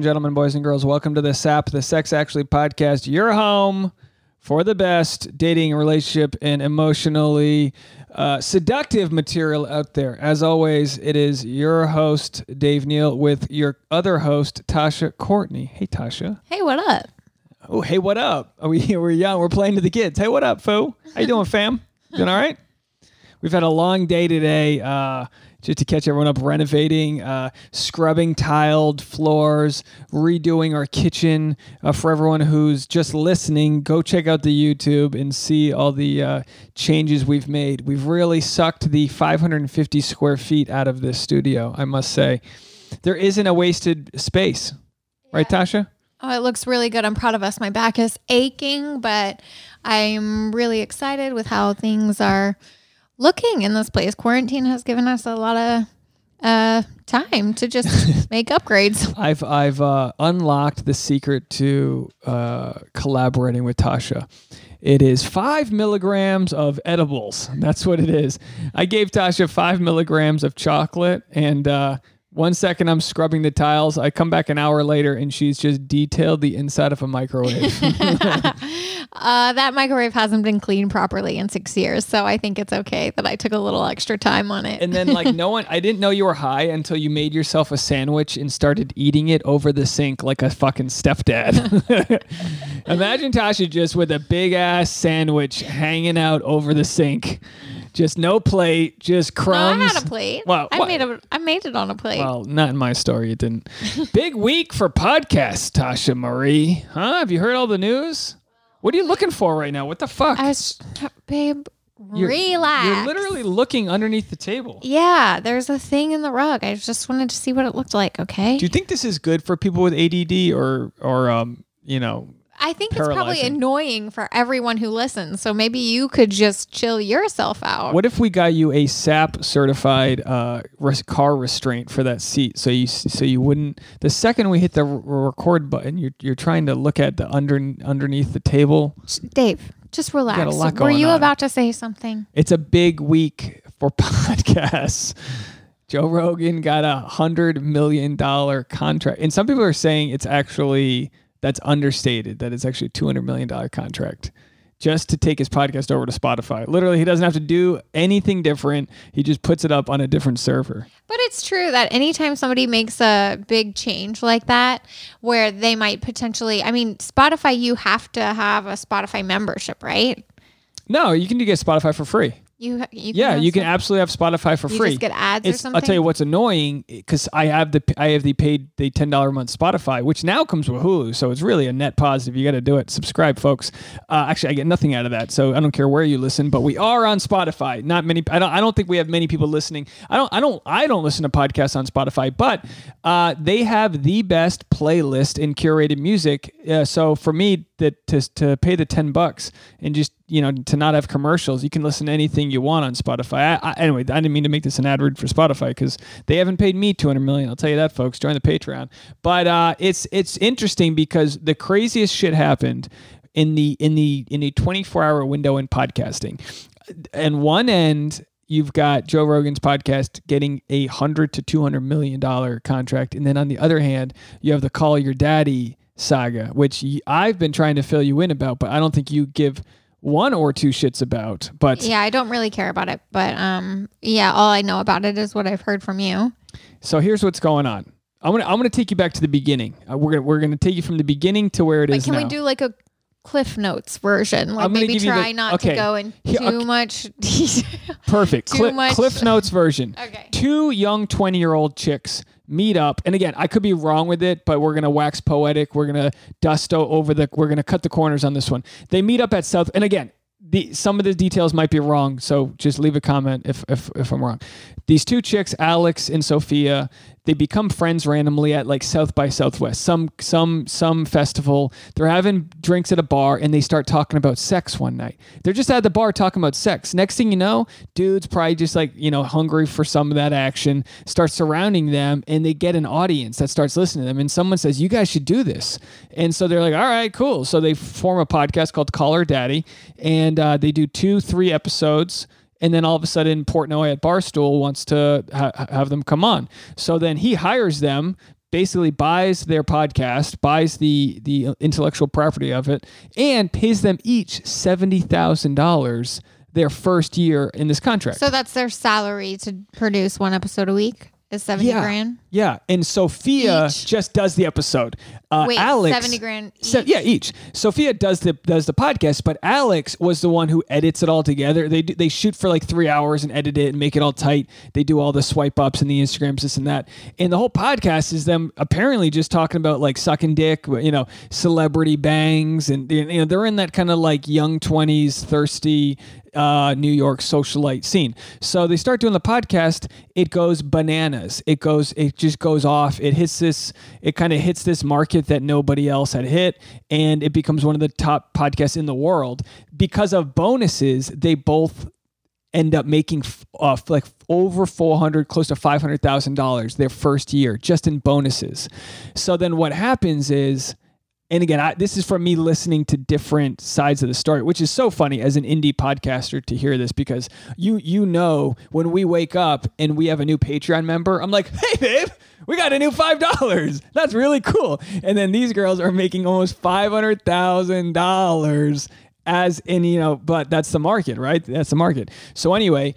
and gentlemen, boys and girls. Welcome to the SAP, the Sex Actually podcast. Your home for the best dating, relationship, and emotionally uh, seductive material out there. As always, it is your host, Dave Neal, with your other host, Tasha Courtney. Hey, Tasha. Hey, what up? Oh, hey, what up? Are we, we're young. We're playing to the kids. Hey, what up, foo? How you doing, fam? Doing all right? We've had a long day today. Uh, just to catch everyone up, renovating, uh, scrubbing tiled floors, redoing our kitchen. Uh, for everyone who's just listening, go check out the YouTube and see all the uh, changes we've made. We've really sucked the 550 square feet out of this studio, I must say. There isn't a wasted space, right, Tasha? Oh, it looks really good. I'm proud of us. My back is aching, but I'm really excited with how things are looking in this place. Quarantine has given us a lot of uh, time to just make upgrades. I've I've uh, unlocked the secret to uh, collaborating with Tasha. It is five milligrams of edibles. That's what it is. I gave Tasha five milligrams of chocolate, and uh, one second I'm scrubbing the tiles. I come back an hour later, and she's just detailed the inside of a microwave. uh, that microwave hasn't been cleaned properly in six years, so I think it's okay that I took a little extra time on it. and then like no one, I didn't know you were high until you made yourself a sandwich and started eating it over the sink like a fucking stepdad. Imagine Tasha just with a big ass sandwich hanging out over the sink. Just no plate, just No, crumbs. I had a plate. Well, I what- made a I made it on a plate. Well, not in my story. It didn't. Big week for podcasts, Tasha Marie. Huh? Have you heard all the news? What are you looking for right now? What the fuck? I was, babe, You're- relax. You're literally looking underneath the table. Yeah, there's a thing in the rug. I just wanted to see what it looked like. Okay. Do you think this is good for people with ADD or or um you know I think it's probably annoying for everyone who listens. So maybe you could just chill yourself out. what if we got you a SAP certified uh res- car restraint for that seat so you so you wouldn't the second we hit the r- record button you're you're trying to look at the under underneath the table Dave, just relax. a lot Were you on. about to say something? It's a big week for podcasts. Joe Rogan got a hundred million dollar contract, and some people are saying it's actually that's understated. That it's actually a two hundred million dollar contract just to take his podcast over to Spotify. Literally, he doesn't have to do anything different. He just puts it up on a different server. But it's true that anytime somebody makes a big change like that, where they might potentially, I mean, Spotify, you have to have a Spotify membership, right? No, you can do get Spotify for free. You, you Yeah, have you can absolutely have Spotify for You free. just get ads or something. I'll tell you what's annoying because I have the I have the paid the ten dollar a month Spotify, which now comes with Hulu, so it's really a net positive. You got to do it. Subscribe, folks. Uh, actually, I get nothing out of that, so I don't care where you listen. But we are on Spotify. Not many. I don't. I don't think we have many people listening. I don't. I don't. I don't listen to podcasts on Spotify, but uh, they have the best playlist in curated music. Uh, so for me, that to to pay the ten bucks and just you know to not have commercials, you can listen to anything you want on Spotify. I, I, anyway, I didn't mean to make this an ad for Spotify because they haven't paid me two hundred million. I'll tell you that, folks. Join the Patreon. But uh, it's it's interesting because the craziest shit happened in the in the in twenty four hour window in podcasting. And one end. You've got Joe Rogan's podcast getting a hundred to two hundred million dollar contract, and then on the other hand, you have the Call Your Daddy saga, which I've been trying to fill you in about, but I don't think you give one or two shits about. But Yeah, I don't really care about it, but um, yeah, all I know about it is what I've heard from you. so here's what's going on. I'm gonna I'm gonna take you back to the beginning. Uh, we're gonna we're gonna take you from the beginning to where it is Like, can we do like a Cliff Notes version? Like I'm gonna maybe give you the- try not okay. to go in Here- too okay. much detail. Perfect. too Cliff, much- Cliff Notes version. Okay. Two young 20 year old chicks meet up. And again, I could be wrong with it, but we're going to wax poetic. We're going to dust o- over the, we're going to cut the corners on this one. They meet up at South. And again, the, some of the details might be wrong. So just leave a comment if, if, if I'm wrong. These two chicks, Alex and Sophia, they become friends randomly at like South by Southwest, some some some festival. They're having drinks at a bar and they start talking about sex one night. They're just at the bar talking about sex. Next thing you know, dudes probably just like, you know, hungry for some of that action, start surrounding them and they get an audience that starts listening to them and someone says, "You guys should do this." And so they're like, "All right, cool." So they form a podcast called Call Her Daddy and uh, they do 2 3 episodes and then all of a sudden Portnoy at Barstool wants to ha- have them come on. So then he hires them basically buys their podcast, buys the the intellectual property of it, and pays them each seventy thousand dollars their first year in this contract. So that's their salary to produce one episode a week is 70 yeah, grand. Yeah. And Sophia Each? just does the episode. Uh, Wait, Alex, 70 grand each? yeah, each. Sophia does the does the podcast, but Alex was the one who edits it all together. They do, they shoot for like three hours and edit it and make it all tight. They do all the swipe ups and the Instagrams, this and that. And the whole podcast is them apparently just talking about like sucking dick, you know, celebrity bangs, and you know they're in that kind of like young twenties, thirsty uh, New York socialite scene. So they start doing the podcast. It goes bananas. It goes. It just goes off. It hits this. It kind of hits this market that nobody else had hit, and it becomes one of the top podcasts in the world because of bonuses. They both end up making uh, like over 400 close to $500000 their first year just in bonuses so then what happens is and again I, this is from me listening to different sides of the story which is so funny as an indie podcaster to hear this because you you know when we wake up and we have a new patreon member i'm like hey babe we got a new five dollars. That's really cool. And then these girls are making almost five hundred thousand dollars as in you know but that's the market right? That's the market. So anyway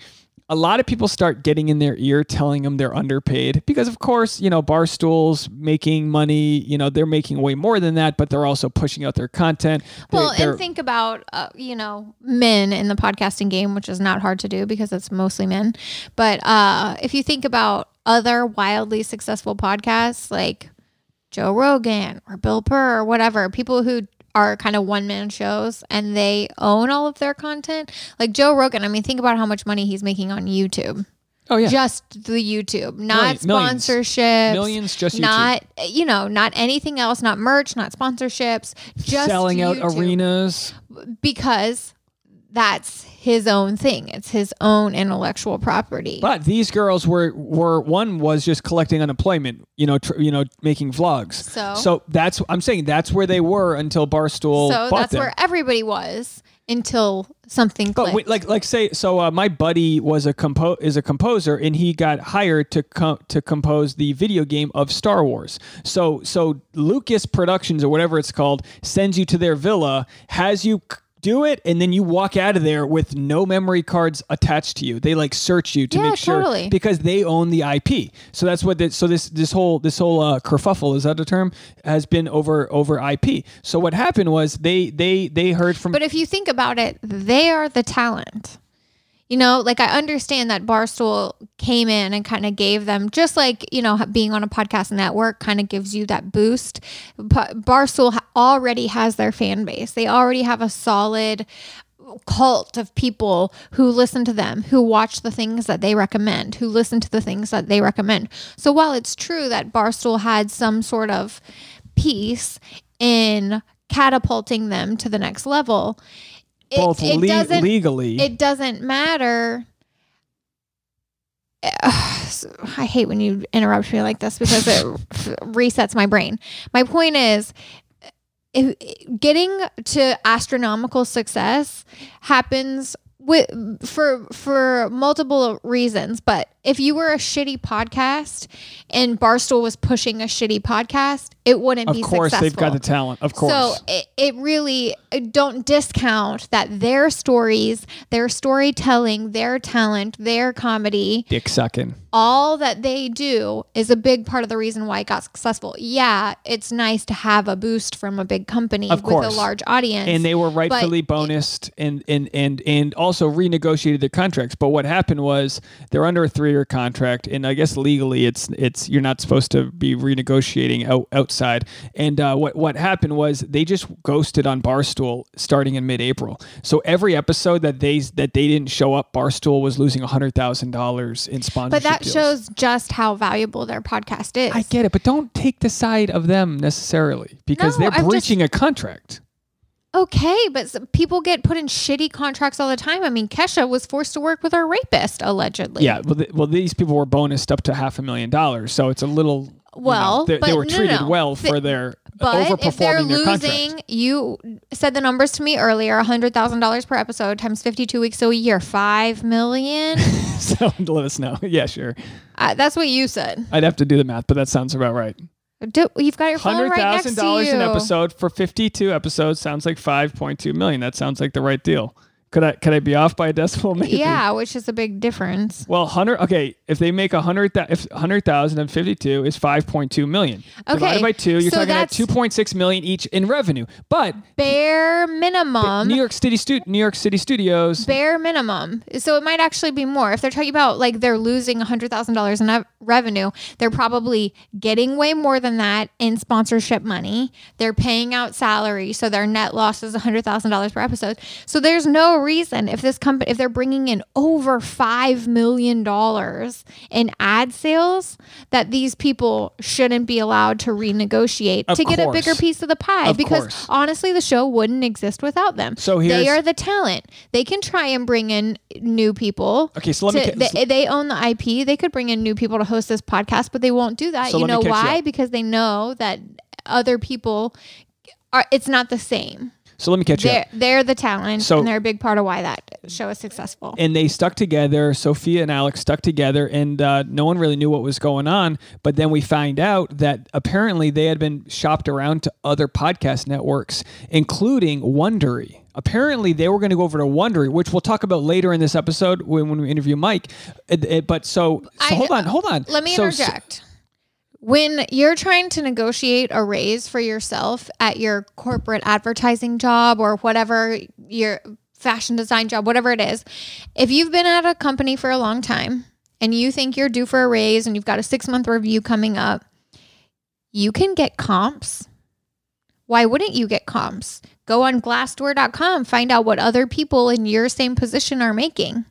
a lot of people start getting in their ear telling them they're underpaid because of course you know barstool's making money you know they're making way more than that but they're also pushing out their content Well, they're- and think about uh, you know men in the podcasting game, which is not hard to do because it's mostly men. But uh, if you think about other wildly successful podcasts like Joe Rogan or Bill Burr or whatever, people who are kind of one man shows and they own all of their content, like Joe Rogan. I mean, think about how much money he's making on YouTube. oh yeah Just the YouTube, not Million- millions. sponsorships, Millions just YouTube. not you know, not anything else, not merch, not sponsorships, just selling out arenas because that's his own thing. It's his own intellectual property. but these girls were were one was just collecting unemployment you know tr- you know making vlogs So? so that's i'm saying that's where they were until barstool so that's them. where everybody was until something But clicked. wait, like like say so uh, my buddy was a compo- is a composer and he got hired to co- to compose the video game of Star Wars. So so Lucas Productions or whatever it's called sends you to their villa, has you c- do it and then you walk out of there with no memory cards attached to you. They like search you to Yeah, make sure totally. because they own the IP. So that's what this, so this this whole this whole uh, kerfuffle is that a term has been over over IP. So what happened was they they they heard from but if you think about it, they are the talent. You know, like I understand that Barstool came in and kind of gave them, just like, you know, being on a podcast network kind of gives you that boost. But Barstool already has their fan base, they already have a solid cult of people who listen to them, who watch the things that they recommend, who listen to the things that they recommend. So while it's true that Barstool had some sort of piece in catapulting them to the next level, both it le- doesn't legally it doesn't matter. I hate when you interrupt me like this because it resets my brain. My point is, if, getting to astronomical success happens with for for multiple reasons. But if you were a shitty podcast and Barstool was pushing a shitty podcast, it wouldn't be Of be course, successful. they've got the talent. Of course. So it, it really uh, don't discount that their stories, their storytelling, their talent, their comedy, Dick sucking. all that they do is a big part of the reason why it got successful. Yeah, it's nice to have a boost from a big company Of with a large audience. And they were rightfully bonused and, and and and also renegotiated their contracts. But what happened was they're under a three year contract, and I guess legally it's it's you're not supposed to be renegotiating out, outside. And uh, what what happened was they just ghosted on Barstool starting in mid April. So every episode that they that they didn't show up, Barstool was losing hundred thousand dollars in sponsorship. But that deals. shows just how valuable their podcast is. I get it, but don't take the side of them necessarily because No, they're I'm just- breaching a contract. Okay, but people get put in shitty contracts all the time. I mean, Kesha was forced to work with her rapist allegedly. Yeah, well, th- well, these people were bonused up to half a million dollars, so it's a little. you know, Well, they, were no, treated no. well Th- for their But if they're their losing, contract. you said the numbers to me earlier: a hundred thousand dollars per episode times fifty-two weeks, so a year, five million. so let us know. Yeah, sure. uh, that's what you said. I'd have to do the math, but that sounds about right. Do, you've got your phone Hundred right next thousand to dollars an episode for fifty-two episodes sounds like five point two million. That sounds like the right deal. Could I could I be off by a decimal? Maybe. Yeah, which is a big difference. Well, hundred. Okay, if they make a hundred, if hundred thousand and fifty-two is five point two million. Okay, Divided by two, you're so talking about two point six million each in revenue. But Bare minimum. New York City stu- New York City studios. bare minimum. So it might actually be more. If they're talking about like they're losing $100,000 in ev- revenue, they're probably getting way more than that in sponsorship money. They're paying out salary, so their net loss is $100,000 per episode. So there's no reason if this company if they're bringing in over 5 million dollars in ad sales that these people shouldn't be allowed to renegotiate Of to get a bigger piece of the pie Of because course. honestly the show wouldn't exist without them. So they are the talent. They can try and bring in new people. Okay, so let me to- ca- they, they own the IP. They could bring in new people to host this podcast, but they won't do that. So you know catch you why? Because they know that other people are. It's not the same. So let me catch you They're up. they're the talent, So- and they're a big part of why that show is successful. and they stuck together. Sophia and Alex stuck together, and uh, no one really knew what was going on. But then we find out that apparently they had been shopped around to other podcast networks, including Wondery. Apparently, they were going to go over to Wondery, which we'll talk about later in this episode when, when we interview Mike. It- it- but so, so I- hold on, hold on. Let me So- interject. When you're trying to negotiate a raise for yourself at your corporate advertising job or whatever your fashion design job, whatever it is, if you've been at a company for a long time and you think you're due for a raise and you've got a six month review coming up, you can get comps. Why wouldn't you get comps? Go on glassdoor.com, find out what other people in your same position are making,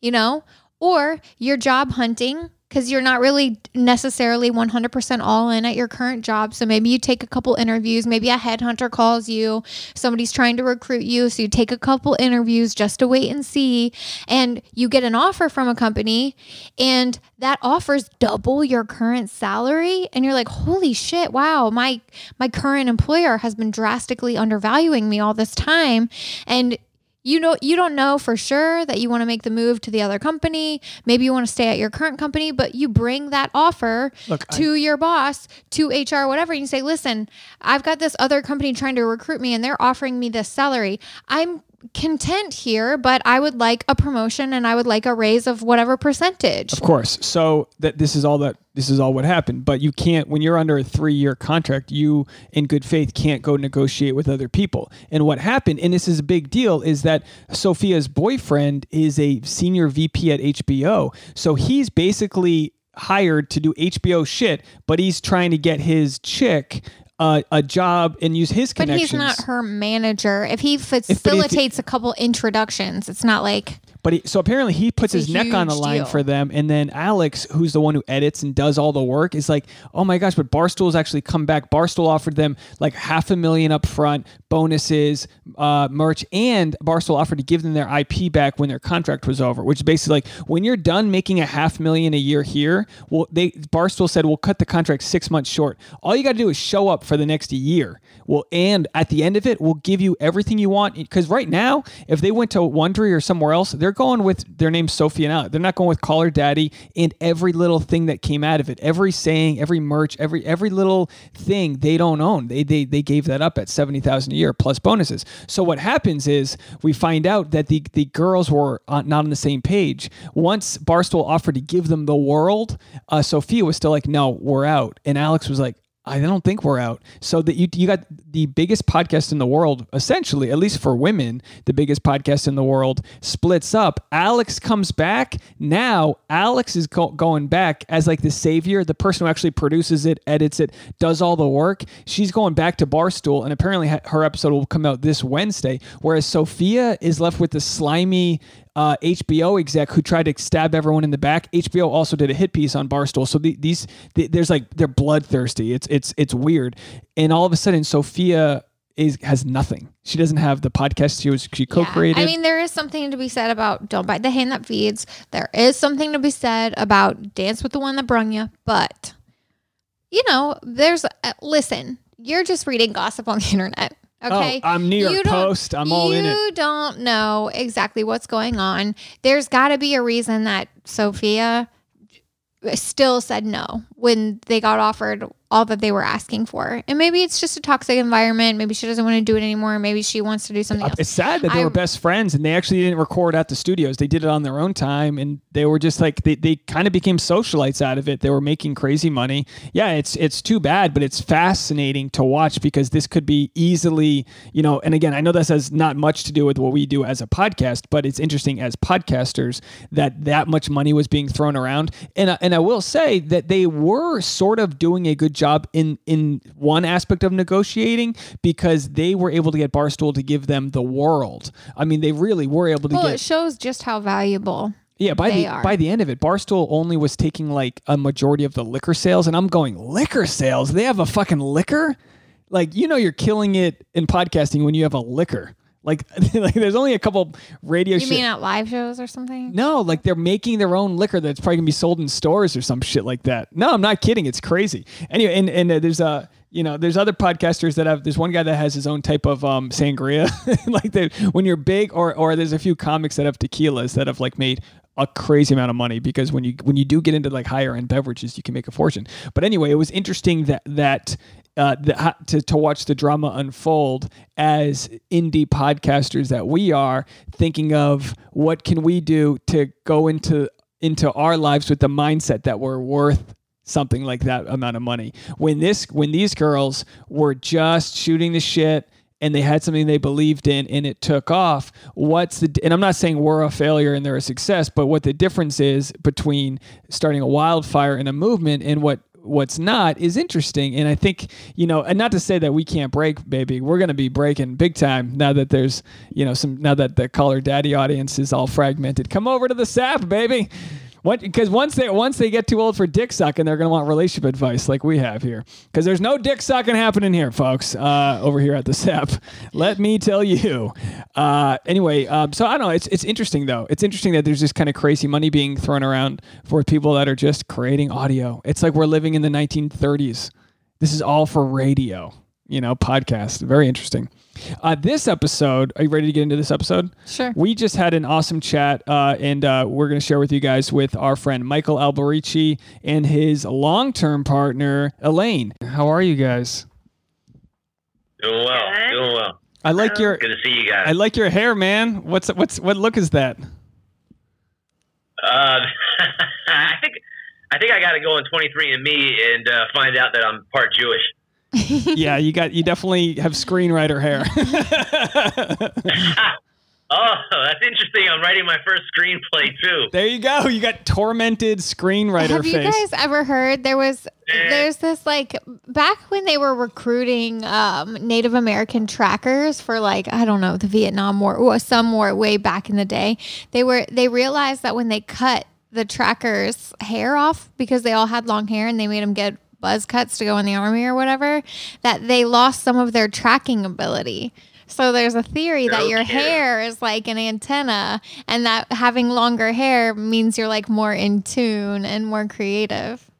you know? Or you're job hunting because you're not really necessarily 100% all in at your current job. So maybe you take a couple interviews. Maybe a headhunter calls you. Somebody's trying to recruit you. So you take a couple interviews just to wait and see. And you get an offer from a company, and that offers double your current salary. And you're like, holy shit, wow, my, my current employer has been drastically undervaluing me all this time. And you know you don't know for sure that you want to make the move to the other company. Maybe you want to stay at your current company but you bring that offer Look, I- to your boss to hr whatever and you say listen i've got this other company trying to recruit me and they're offering me this salary. I'm content here but i would like a promotion and i would like a raise of whatever percentage Of course. So that this is all that this is all what happened. But you can't when you're under a three year contract, you in good faith can't go negotiate with other people. And what happened, and this is a big deal, is that Sophia's boyfriend is a senior VP at HBO. So he's basically hired to do HBO shit, but he's trying to get his chick uh, a job and use his connections. but connections. he's not her manager if he facilitates a couple introductions it's not like But he, so apparently he puts It's his a neck on the huge line deal. for them, and then Alex, who's the one who edits and does all the work, is like, "Oh my gosh!" But Barstool's actually come back. Barstool offered them like half a million up front, bonuses, uh, merch, and Barstool offered to give them their IP back when their contract was over. Which is basically like when you're done making a half million a year here, well, they Barstool said we'll cut the contract six months short. All you got to do is show up for the next year. Well, and at the end of it, we'll give you everything you want. Because right now, if they went to Wondery or somewhere else, they're going with their name Sophie and Alex. They're not going with Call Her Daddy and every little thing that came out of it, every saying, every merch, every every little thing they don't own. They they they gave that up at seventy thousand a year plus bonuses. So what happens is we find out that the the girls were uh, not on the same page. Once Barstool offered to give them the world, uh, Sophia was still like, "No, we're out," and Alex was like. I don't think we're out. So that you you got the biggest podcast in the world, essentially, at least for women, the biggest podcast in the world splits up. Alex comes back. Now Alex is go- going back as like the savior, the person who actually produces it, edits it, does all the work. She's going back to Barstool, and apparently her episode will come out this Wednesday. Whereas Sophia is left with the slimy uh, HBO exec who tried to stab everyone in the back. HBO also did a hit piece on Barstool. So the, these, the, there's like they're bloodthirsty. It's it's it's weird. And all of a sudden, Sophia is has nothing. She doesn't have the podcast she was she co-created. I mean, there is something to be said about don't bite the hand that feeds. There is something to be said about dance with the one that brung you. But, you know, there's, uh, listen, you're just reading gossip on the internet. Oh, okay. Oh, I'm New York You Post. I'm all in it. You don't know exactly what's going on. There's got to be a reason that Sophia still said no when they got offered all that they were asking for. And maybe it's just a toxic environment. Maybe she doesn't want to do it anymore. Maybe she wants to do something uh, else. It's sad that they I- were best friends and they actually didn't record at the studios. They did it on their own time and they were just like they, they kind of became socialites out of it. They were making crazy money. Yeah, it's it's too bad, but it's fascinating to watch because this could be easily, you know, and again, I know this has not much to do with what we do as a podcast, but it's interesting as podcasters that that much money was being thrown around. And and I will say that they were sort of doing a good job in in one aspect of negotiating because they were able to get Barstool to give them the world. I mean, they really were able to well, get it shows just how valuable. yeah, by They the are. by the end of it, Barstool only was taking like a majority of the liquor sales, and I'm going liquor sales. They have a fucking liquor, like you know you're killing it in podcasting when you have a liquor. Like, like there's only a couple radio. You shit- mean at live shows or something? no, like they're making their own liquor that's probably gonna be sold in stores or some shit like that. No, I'm not kidding. It's crazy. Anyway, and and uh, there's a you know there's other podcasters that have. There's one guy that has his own type of um, sangria. like that when you're big, or or there's a few comics that have tequilas that have like made a crazy amount of money because when you when you do get into like higher end beverages, you can make a fortune. But anyway, it was interesting that that uh, the, to, to watch the drama unfold as indie podcasters that we are thinking of what can we do to go into into our lives with the mindset that we're worth something like that amount of money. When this when these girls were just shooting the shit and they had something they believed in and it took off what's the and i'm not saying we're a failure and they're a success but what the difference is between starting a wildfire in a movement and what what's not is interesting and i think you know and not to say that we can't break baby we're going to be breaking big time now that there's you know some now that the Call Her Daddy audience is all fragmented come over to the sap baby? Because once they once they get too old for dick sucking, they're gonna want relationship advice like we have here. Because there's no dick sucking happening here, folks. Uh, over here at the SAP, let me tell you. Uh, anyway, um, so I don't know. It's it's interesting though. It's interesting that there's this kind of crazy money being thrown around for people that are just creating audio. It's like we're living in the 1930s. This is all for radio. You know, podcast. Very interesting. Uh, this episode, are you ready to get into this episode? Sure. We just had an awesome chat, uh, and uh, we're going to share with you guys with our friend Michael Alberici and his long-term partner Elaine. How are you guys? Doing well. Good. Doing well. I like your Good to see you guys. I like your hair, man. What's what's what look is that? uh, I think I think I got to go on 23andMe and uh, find out that I'm part Jewish. yeah, you got you definitely have screenwriter hair. Oh, that's interesting. I'm writing my first screenplay too. there you go. You got tormented screenwriter Have you guys ever heard there was Eh. there's this like back when they were recruiting um, Native American trackers for like I don't know the Vietnam War or some war way back in the day they were they realized that when they cut the trackers hair off because they all had long hair and they made them get buzz cuts to go in the army or whatever that they lost some of their tracking ability. So there's a theory that your hair is like an antenna and that having longer hair means you're like more in tune and more creative.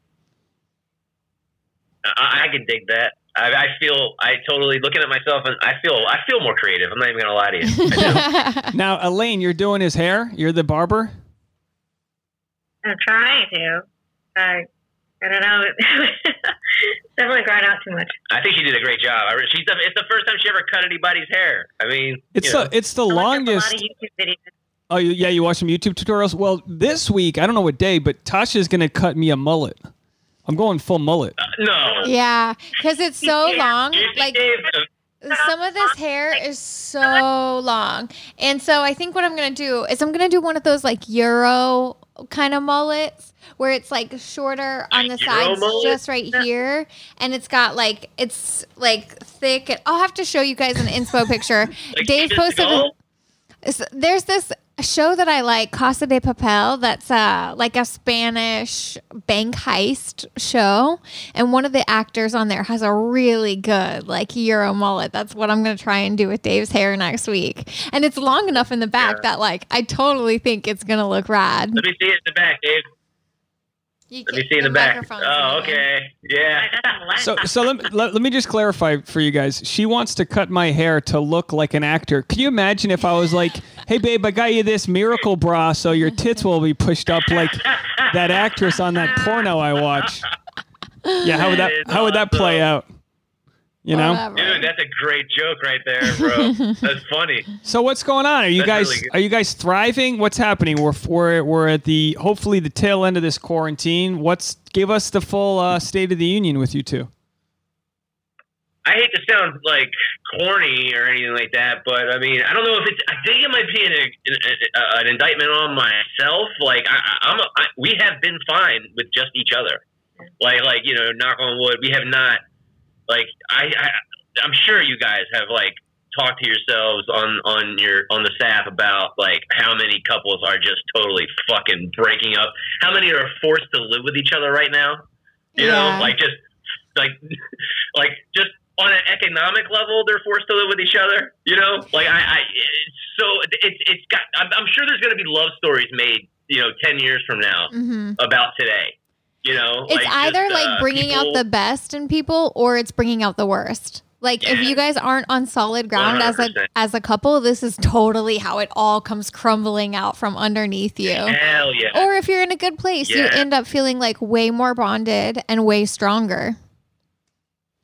I, I can dig that. I, I feel I totally looking at myself and I feel I feel more creative. I'm not even gonna lie to you. Now, Elaine, you're doing his hair. You're the barber. I'm trying to. I, I don't know. Definitely grind out too much. I think she did a great job. I, she's the, it's the first time she ever cut anybody's hair. I mean, It's you know. the it's the I longest. A lot of YouTube videos. Oh, yeah, you watch some YouTube tutorials. Well, this week I don't know what day, but Tasha's gonna cut me a mullet. I'm going full mullet. no. yeah, because it's so Yeah. long. Like uh, some of this hair is so long, and so I think what I'm gonna do is I'm gonna do one of those like Euro kind of mullets where it's like shorter on the sides, just right here, and it's got like it's like thick. And I'll have to show you guys an inspo picture. like Dave posted. Is- there's this show that I like, Casa de Papel, that's uh, like a Spanish bank heist show. And one of the actors on there has a really good, like, Euro mullet. That's what I'm going to try and do with Dave's hair next week. And it's long enough in the back Yeah. that, like, I totally think it's to look rad. Let me see it in the back, Dave. You Let me see in the back. Oh, okay. Yeah. I got some light. So, so let, let, let me just clarify for you guys. She wants to cut my hair to look like an actor. Can you imagine if I was like, "Hey, babe, I got you this miracle bra, so your tits will be pushed up like that actress on that porno I watch." Yeah, how would that how would that play out? You know. Whatever. Dude, that's a great joke right there, bro. that's funny. So what's going on? Are you That's guys really are you guys thriving? What's happening? We're we're we're at the hopefully the tail end of this quarantine. What's give us the full uh, state of the union with you two? I hate to sound like corny or anything like that, but I mean, I don't know if it's. I think it might be an, an, an indictment on myself. Like, I, I- I'm. A, I, we have been fine with just each other. Like, like you know, knock on wood, we have not. Like, I, I I'm sure you guys have like talked to yourselves on on your on the staff about like how many couples are just totally fucking breaking up. How many are forced to live with each other right now? You Yeah. know, like just like like just on an economic level, they're forced to live with each other. You know, like I, I it's so it's it's got. I'm, I'm sure there's going to be love stories made. You know, ten years from now hmm about today. You know, It's like, either just, like uh, bringing out the best in people or it's bringing out the worst. Like if you guys aren't on solid ground as a 100%. as a couple, this is totally how it all comes crumbling out from underneath you. hell yeah. Or if you're in a good place, you end up feeling like way more bonded and way stronger.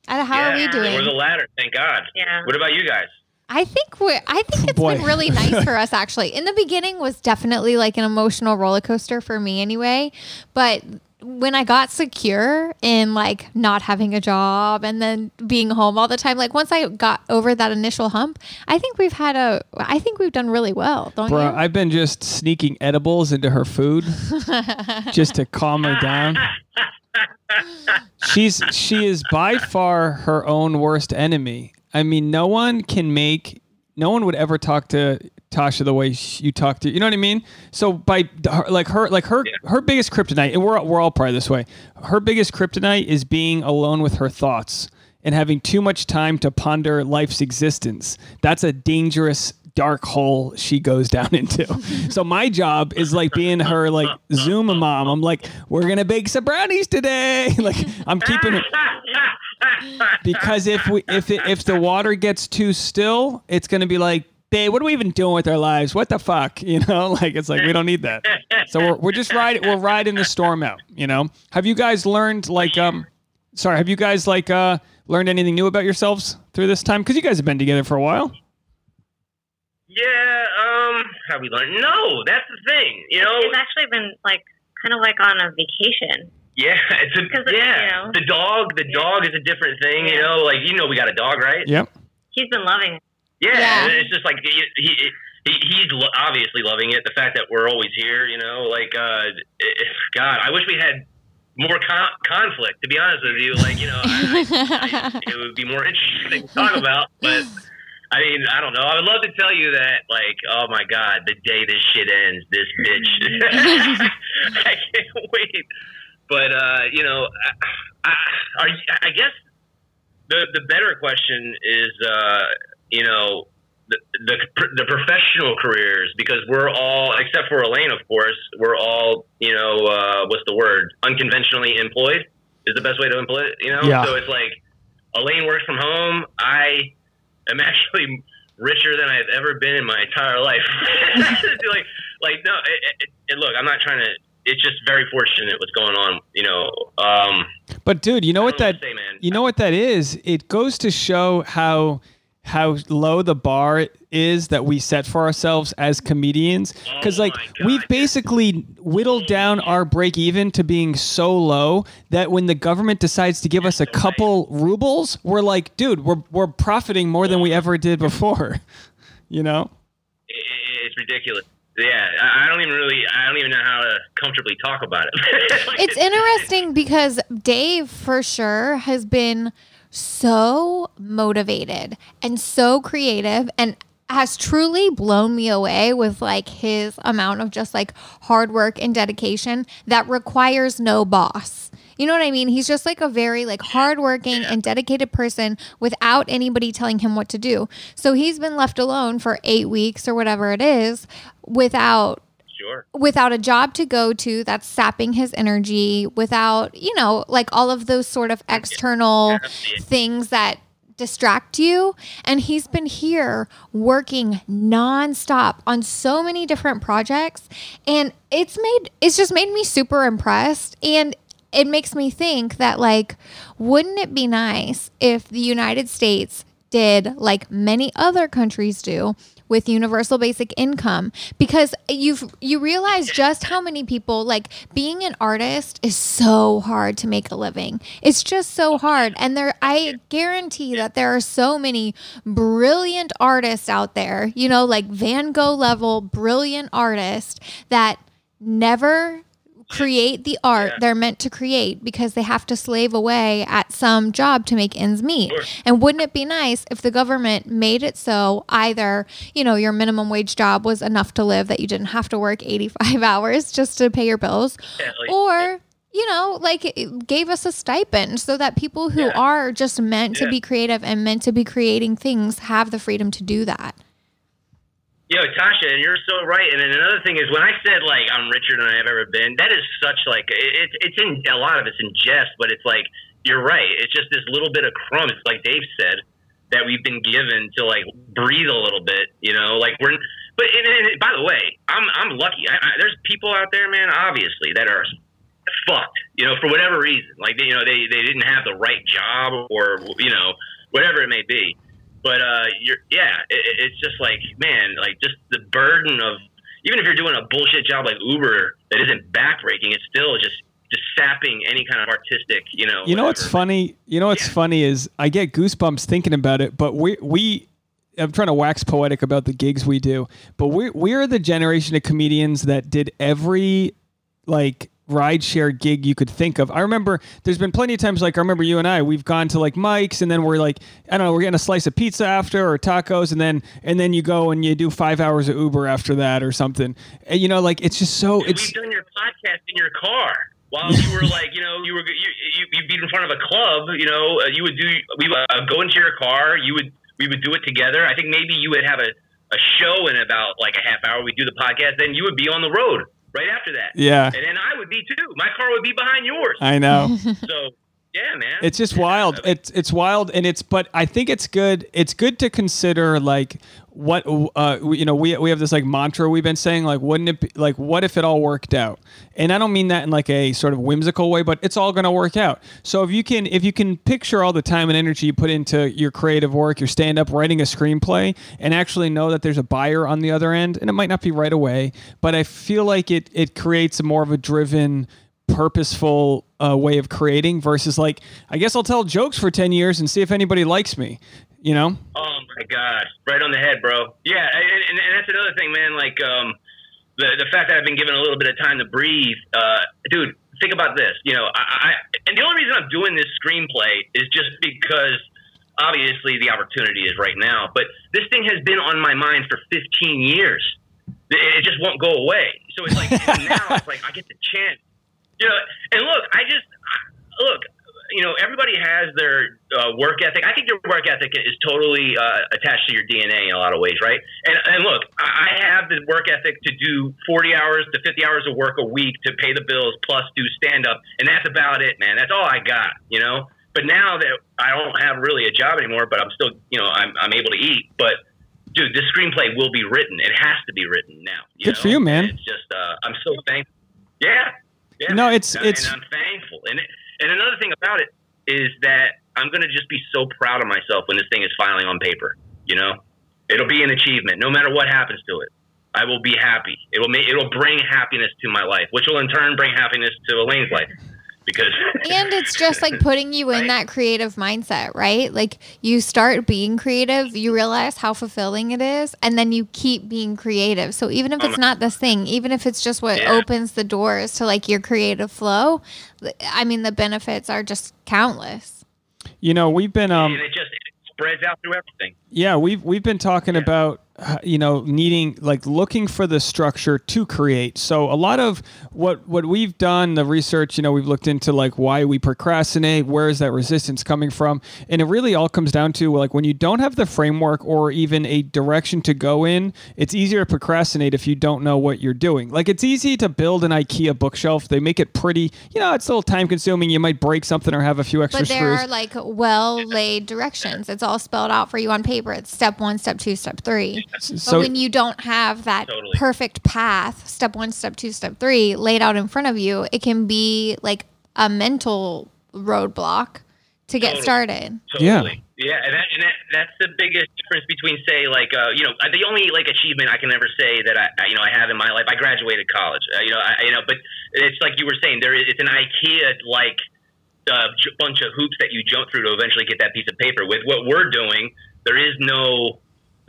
Uh, How are we doing? We're the latter, thank God. Yeah. What about you guys? I think we're. I think it's Boy. been really nice for us actually. In the beginning was definitely like an emotional roller coaster for me anyway, but when I got secure in like not having a job and then being home all the time, like once I got over that initial hump, I think we've had a. I think we've done really well, don't Bro, you? I've been just sneaking edibles into her food just to calm her down. She's she is by far her own worst enemy. I mean, no one can make no one would ever talk to Tasha the way you talk to. You know what I mean? So by like her like her her biggest kryptonite, and we're we're all probably this way. Her biggest kryptonite is being alone with her thoughts and having too much time to ponder life's existence. That's a dangerous dark hole she goes down into. so my job is like being her like Zoom mom. I'm like, we're gonna bake some brownies today. like I'm keeping it because if we if it, if the water gets too still, it's gonna be like, babe, what are we even doing with our lives? What the fuck? You know, like it's like we don't need that. So we're we're just riding we're riding the storm out. You know, have you guys learned like um, sorry, have you guys like uh learned anything new about yourselves through this time? Because you guys have been together for a while. Yeah, um, have we learned? No, that's the thing. You know, It's actually been like kind of like on a vacation. yeah, it's a 'Cause, yeah. you know- the dog, the Yeah. dog is a different thing. You know, like you know, we got a dog, right? Yep. He's been loving it. Yeah, Yeah. it's just like he, he, he he's lo- obviously loving it. The fact that we're always here, you know, like uh, it, God, I wish we had more con- conflict. To be honest with you, like you know, I, I, it would be more interesting to talk about. But I mean, I don't know. I would love to tell you that, like, oh my God, the day this shit ends, this bitch. I can't wait. But uh, you know, I, I, I guess the the better question is, uh, you know, the, the the professional careers because we're all except for Elaine, of course, we're all you know uh, what's the word? Unconventionally employed is the best way to employ it. You know, Yeah. so it's like Elaine works from home. I am actually richer than I've ever been in my entire life. like, like no, it, it, look, I'm not trying to. It's just very fortunate what's going on. You know, um, But dude, you know what that don't know what to say, man. you know what that is? It goes to show how how low the bar is that we set for ourselves as comedians because Oh like my God, we've dude. basically whittled down our break even to being so low that when the government decides to give us a couple rubles we're like dude we're we're profiting more than we ever did before you know it's ridiculous. Yeah, I, I don't even really, I don't even know how to comfortably talk about it. It's interesting because Dave for sure has been so motivated and so creative and has truly blown me away with like his amount of just like hard work and dedication that requires no boss. You know what I mean? He's just like a very like hardworking and dedicated person without anybody telling him what to do. So he's been left alone for 8 weeks or whatever it is without Sure. without a job to go to that's sapping his energy without you know like all of those sort of external things that distract you. And he's been here working nonstop on so many different projects. And it's made it's just made me super impressed. And it makes me think that like wouldn't it be nice if the United States did like many other countries do with universal basic income. Because you've you realize just how many people like being an artist is so hard to make a living. It's just so hard. And there I guarantee that there are so many brilliant artists out there, you know, like Van Gogh level brilliant artists that never create the art Yeah. they're meant to create because they have to slave away at some job to make ends meet. And wouldn't it be nice if the government made it so either, you know, your minimum wage job was enough to live that you didn't have to work 85 hours just to pay your bills Yeah, like- or you know, like it gave us a stipend so that people who Yeah. are just meant to be creative and meant to be creating things have the freedom to do that. Yo, Tasha, and you're so right. And then another thing is when I said like I'm richer than I've ever been, that is such like it's it's in a lot of it's in jest, but it's like you're right. It's just this little bit of crumbs, like Dave said, that we've been given to like breathe a little bit. You know, like we're. But and, and, by the way, I'm I'm lucky. I, I, there's people out there, man, obviously that are fucked. You know, for whatever reason, like they, you know they they didn't have the right job or you know whatever it may be. But uh, you're yeah, it, it- it's just like man, like just the burden of even if you're doing a bullshit job like Uber that isn't backbreaking, it's still just just sapping any kind of artistic, you know. You know what's funny? You know what's Yeah. funny is I get goosebumps thinking about it, but we we I'm trying to wax poetic about the gigs we do, but we we are the generation of comedians that did every like ride share gig you could think of. I remember there's been plenty of times like I remember you and I we've gone to like Mike's and then we're like I don't know we're getting a slice of pizza after or tacos and then and then you go and you do 5 hours of Uber after that or something. And, you know like it's just so it's we've done your podcast in your car while you were like, you know, you were you you you'd be in front of a club, you know, uh, you would do we would uh, go into your car, you would we would do it together. I think maybe you would have a a show in about like a half hour. We do the podcast, then you would be on the road right after that. yeah, And then I would be too. My car would be behind yours. I know. So yeah, man. It's just wild. It's it's wild, and it's. But I think it's good. It's good to consider like what uh you know we we have this like mantra we've been saying like wouldn't it be like what if it all worked out? And I don't mean that in like a sort of whimsical way, but it's all going to work out. So if you can if you can picture all the time and energy you put into your creative work, your stand up, writing a screenplay, and actually know that there's a buyer on the other end, and it might not be right away, but I feel like it it creates a more of a driven purposeful uh, way of creating versus like I guess I'll tell jokes for ten years and see if anybody likes me. You know? Oh my gosh, right on the head, bro. Yeah, and, and, and that's another thing, man. Like um, the the fact that I've been given a little bit of time to breathe, uh, dude. Think about this. You know, I, I and the only reason I'm doing this screenplay is just because obviously the opportunity is right now. But this thing has been on my mind for 15 years. It it just won't go away. So it's like now it's like I get the chance. You know, and look, I just look. You know, everybody has their uh, work ethic. I think your work ethic is totally uh, attached to your DNA in a lot of ways, right? And, and look, I have the work ethic to do 40 hours to 50 hours of work a week to pay the bills, plus do stand up, and that's about it, man. That's all I got, you know. But now that I don't have really a job anymore, but I'm still, you know, I'm, I'm able to eat. But dude, this screenplay will be written. It has to be written now. You Good know? for you, man. It's just, uh, I'm so thankful. Yeah. No, it's- And- it's- and I'm thankful. And and another thing about it is that I'm going to just be so proud of myself when this thing is filing on paper. You know, it'll be an achievement, no matter what happens to it. I will be happy. It will make, it'll bring happiness to my life, which will in turn bring happiness to Elaine's life. Because and it's just like putting you in Right. that creative mindset, right? Like you start being creative, you realize how fulfilling it is, and then you keep being creative. So even if it's not this thing, even if it's just what Yeah. opens the doors to like your creative flow, I mean, the benefits are just countless. You know, we've been um and it just it spreads out through everything. yeah, we've we've been talking about uh, Uh, you know needing like looking for the structure to create. So a lot of what what we've done the research, you know, we've looked into like why we procrastinate, where is that resistance coming from? And it really all comes down to like when you don't have the framework or even a direction to go in, it's easier to procrastinate if you don't know what you're doing. Like it's easy to build an IKEA bookshelf. They make it pretty, you know, it's a little time consuming. You might break something or have a few extra But there screws. are like well laid directions. It's all spelled out for you on paper. It's step one, step two, step three. So but when you don't have that Totally. perfect path, step one, step two, step three, laid out in front of you, it can be like a mental roadblock to get Totally. started. Totally. Yeah, and, that, and that, that's the biggest difference between, say, like, uh, you know, the only like achievement I can ever say that I, I you know, I have in my life. I graduated college, uh, you know, I, you know, but it's like you were saying, there is it's an IKEA like uh, bunch of hoops that you jump through to eventually get that piece of paper. With what we're doing, there is no.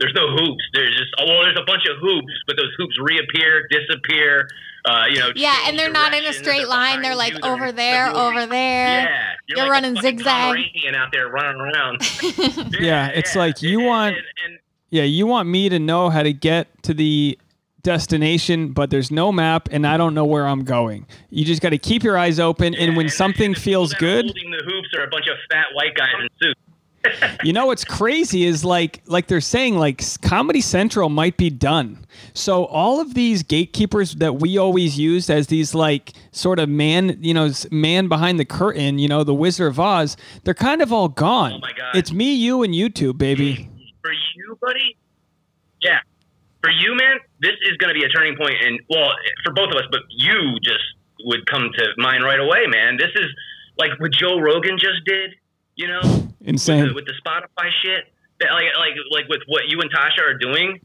There's no hoops. There's just oh well. There's a bunch of hoops, but those hoops reappear, disappear. Uh, you know. Yeah, and they're not in a directions, straight line. They're like you, over they're- there, moving. over there. Yeah, You're like running fucking zigzag. Out there running around. Yeah, it's like you And- want- and- and- Yeah, you want me to know how to get to the destination, but there's no map and I don't know where I'm going. You just got to keep your eyes open, and when and- something feels people that are good, Holding the hoops are a bunch of fat white guys in suits. You know what's crazy is like like they're saying like Comedy Central might be done. So all of these gatekeepers that we always used as these like sort of man, you know, man behind the curtain, you know, the Wizard of Oz, they're kind of all gone. Oh my God. It's me, you, and YouTube, baby. For you, buddy. Yeah. For you, man, this is going to be a turning point, and well, for both of us, but you just would come to mind right away, man. This is like what Joe Rogan just did. You know, with Insane. the, with the Spotify shit. Like, like, like with what you and Tasha are doing.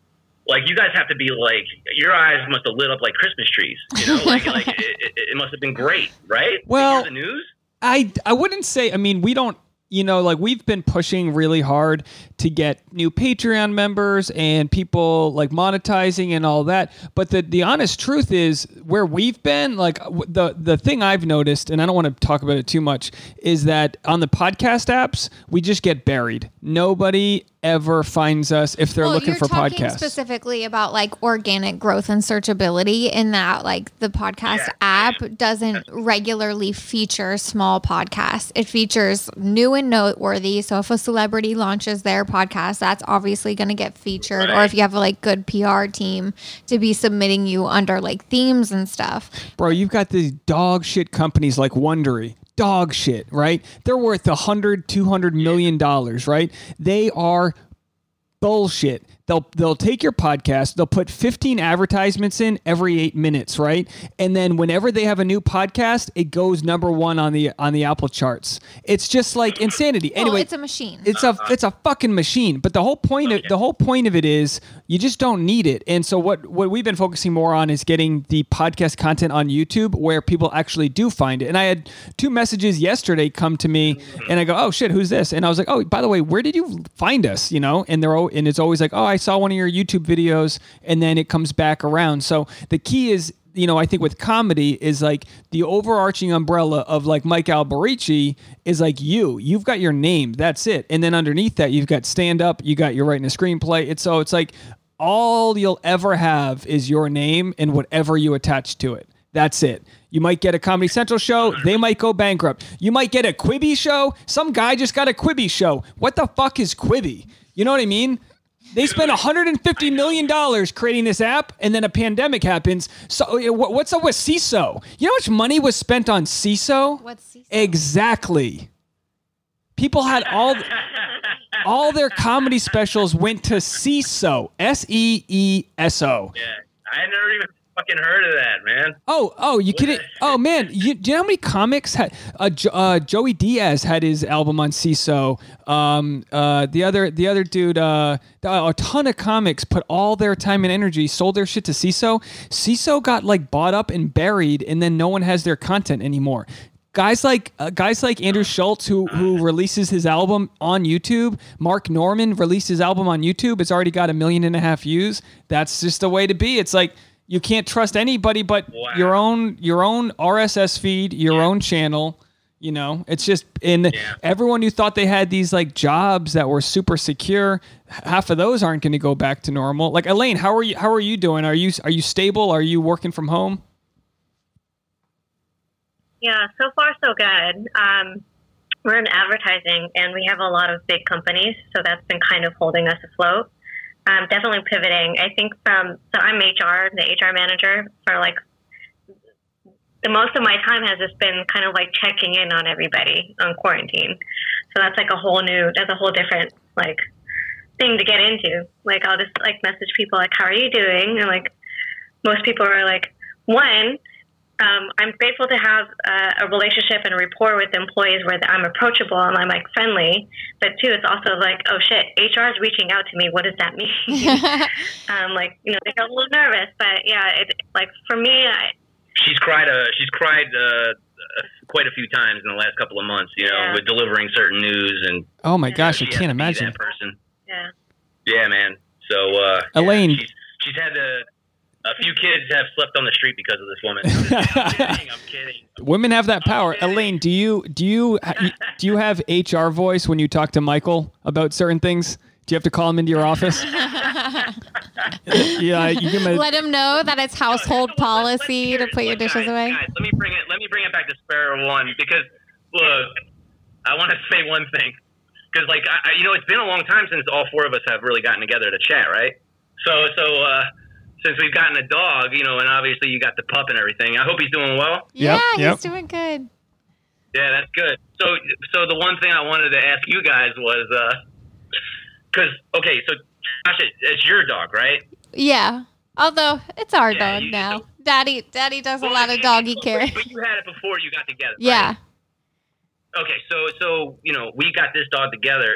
Like you guys have to be like your eyes must have lit up like Christmas trees. You know, like like it, it, it must have been great, right? Well- the news. I I wouldn't say. I mean, we don't. You know, like we've been pushing really hard to get new Patreon members and people like monetizing and all that. But the the honest truth is, where we've been, like the the thing I've noticed, and I don't want to talk about it too much, is that on the podcast apps we just get buried. Nobody ever finds us if they're well, looking you're for talking podcasts. specifically about like organic growth and searchability in that like the podcast Yeah. app doesn't regularly feature small podcasts. It features new and noteworthy. So if a celebrity launches their podcast, that's obviously going to get featured. Or if you have a like good PR team to be submitting you under like themes and stuff. Bro, you've got these dog shit companies like Wondery. Dog shit, right? They're worth a hundred, two hundred million dollars, right? They are bullshit. They'll they'll take your podcast, they'll put 15 advertisements in every 8 minutes, right? And then whenever they have a new podcast, it goes number 1 on the on the Apple charts. It's just like insanity. Well, Anyway, it's a machine. it's a it's a fucking machine. But the whole point of the whole point of it is you just don't need it. And so what what we've been focusing more on is getting the podcast content on YouTube where people actually do find it. And I had two messages yesterday come to me, and I go, oh shit, who's this? And I was like, oh, by the way, where did you find us? You know, and they're and it's always like, oh, I saw one of your YouTube videos, and then it comes back around. So the key is you know, I think with comedy is like the overarching umbrella of like Mike Alberici is like you. You've got your name. That's it. And then underneath that, you've got stand up. You got you're writing a screenplay. It's so it's like all you'll ever have is your name and whatever you attach to it. That's it. You might get a Comedy Central show. They might go bankrupt. You might get a Quibi show. Some guy just got a Quibi show. What the fuck is Quibi? You know what I mean? They spent 150 million dollars creating this app, and then a pandemic happens. So uh, what's up with Seeso? You know how much money was spent on Seeso? What's Seeso? Exactly. People had all all their comedy specials went to Seeso, S E E S O. Yeah, I had never even fucking heard of that, man. Oh, oh, you kidding? Oh man, you, do you know how many comics had? Uh, uh, Joey Diaz had his album on Seeso. Um, uh, the other, the other dude, uh, a ton of comics put all their time and energy, sold their shit to Seeso. Seeso got like bought up and buried, and then no one has their content anymore. Guys like uh, guys like Andrew Schulz, who who releases his album on YouTube. Mark Normand released his album on YouTube. It's already got a million and a half views. That's just the way to be. It's like you can't trust anybody but Wow. your own your own RSS feed, your own channel. You know, it's just in Yeah. everyone who thought they had these like jobs that were super secure, half of those aren't going to go back to normal. Like Elaine, how are you? How are you doing? Are you are you stable? Are you working from home? Yeah, so far so good. Um, we're in advertising, and we have a lot of big companies, so that's been kind of holding us afloat. Um, definitely pivoting. I think from so I'm HR, the HR manager for like the most of my time has just been kind of like checking in on everybody on quarantine. So that's like a whole new, that's a whole different like thing to get into. Like I'll just like message people like, "How are you doing?" And like most people are like, one um, I'm grateful to have uh, a relationship and a rapport with employees where I'm approachable and I'm like friendly. But two, it's also like, oh shit, HR is reaching out to me. What does that mean? um, like, you know, they get a little nervous. But yeah, it like for me, I, she's cried. Uh, she's cried uh, quite a few times in the last couple of months. You know, Yeah. with delivering certain news and Oh my gosh, I she has can't imagine. that person. yeah. Yeah, man. So uh, Elaine. she's she's had to. A few kids have slept on the street because of this woman. I'm kidding. I'm kidding. Women have that power. Elaine, do you do you do you have HR voice when you talk to Michael about certain things? Do you have to call him into your office? yeah, you give him a, Let him know that it's household Let's- let's policy to it. put your dishes guys, away. Guys, let me bring it. Let me bring it back to Sparrow One because look, I want to say one thing because like I, I- you know it's been a long time since all four of us have really gotten together to chat, right? So so uh, since we've gotten a dog, you know, and obviously you got the pup and everything. I hope he's doing well. Yeah, Yep, yep. he's doing good. Yeah, that's good. So, so the one thing I wanted to ask you guys was, uh, because okay, so Josh, it, it's your dog, right? Yeah. Although it's our Yeah, dog you- now. Daddy Daddy does a lot of doggy but- care. But you had it before you got together. right? Yeah. Okay, so so you know we got this dog together.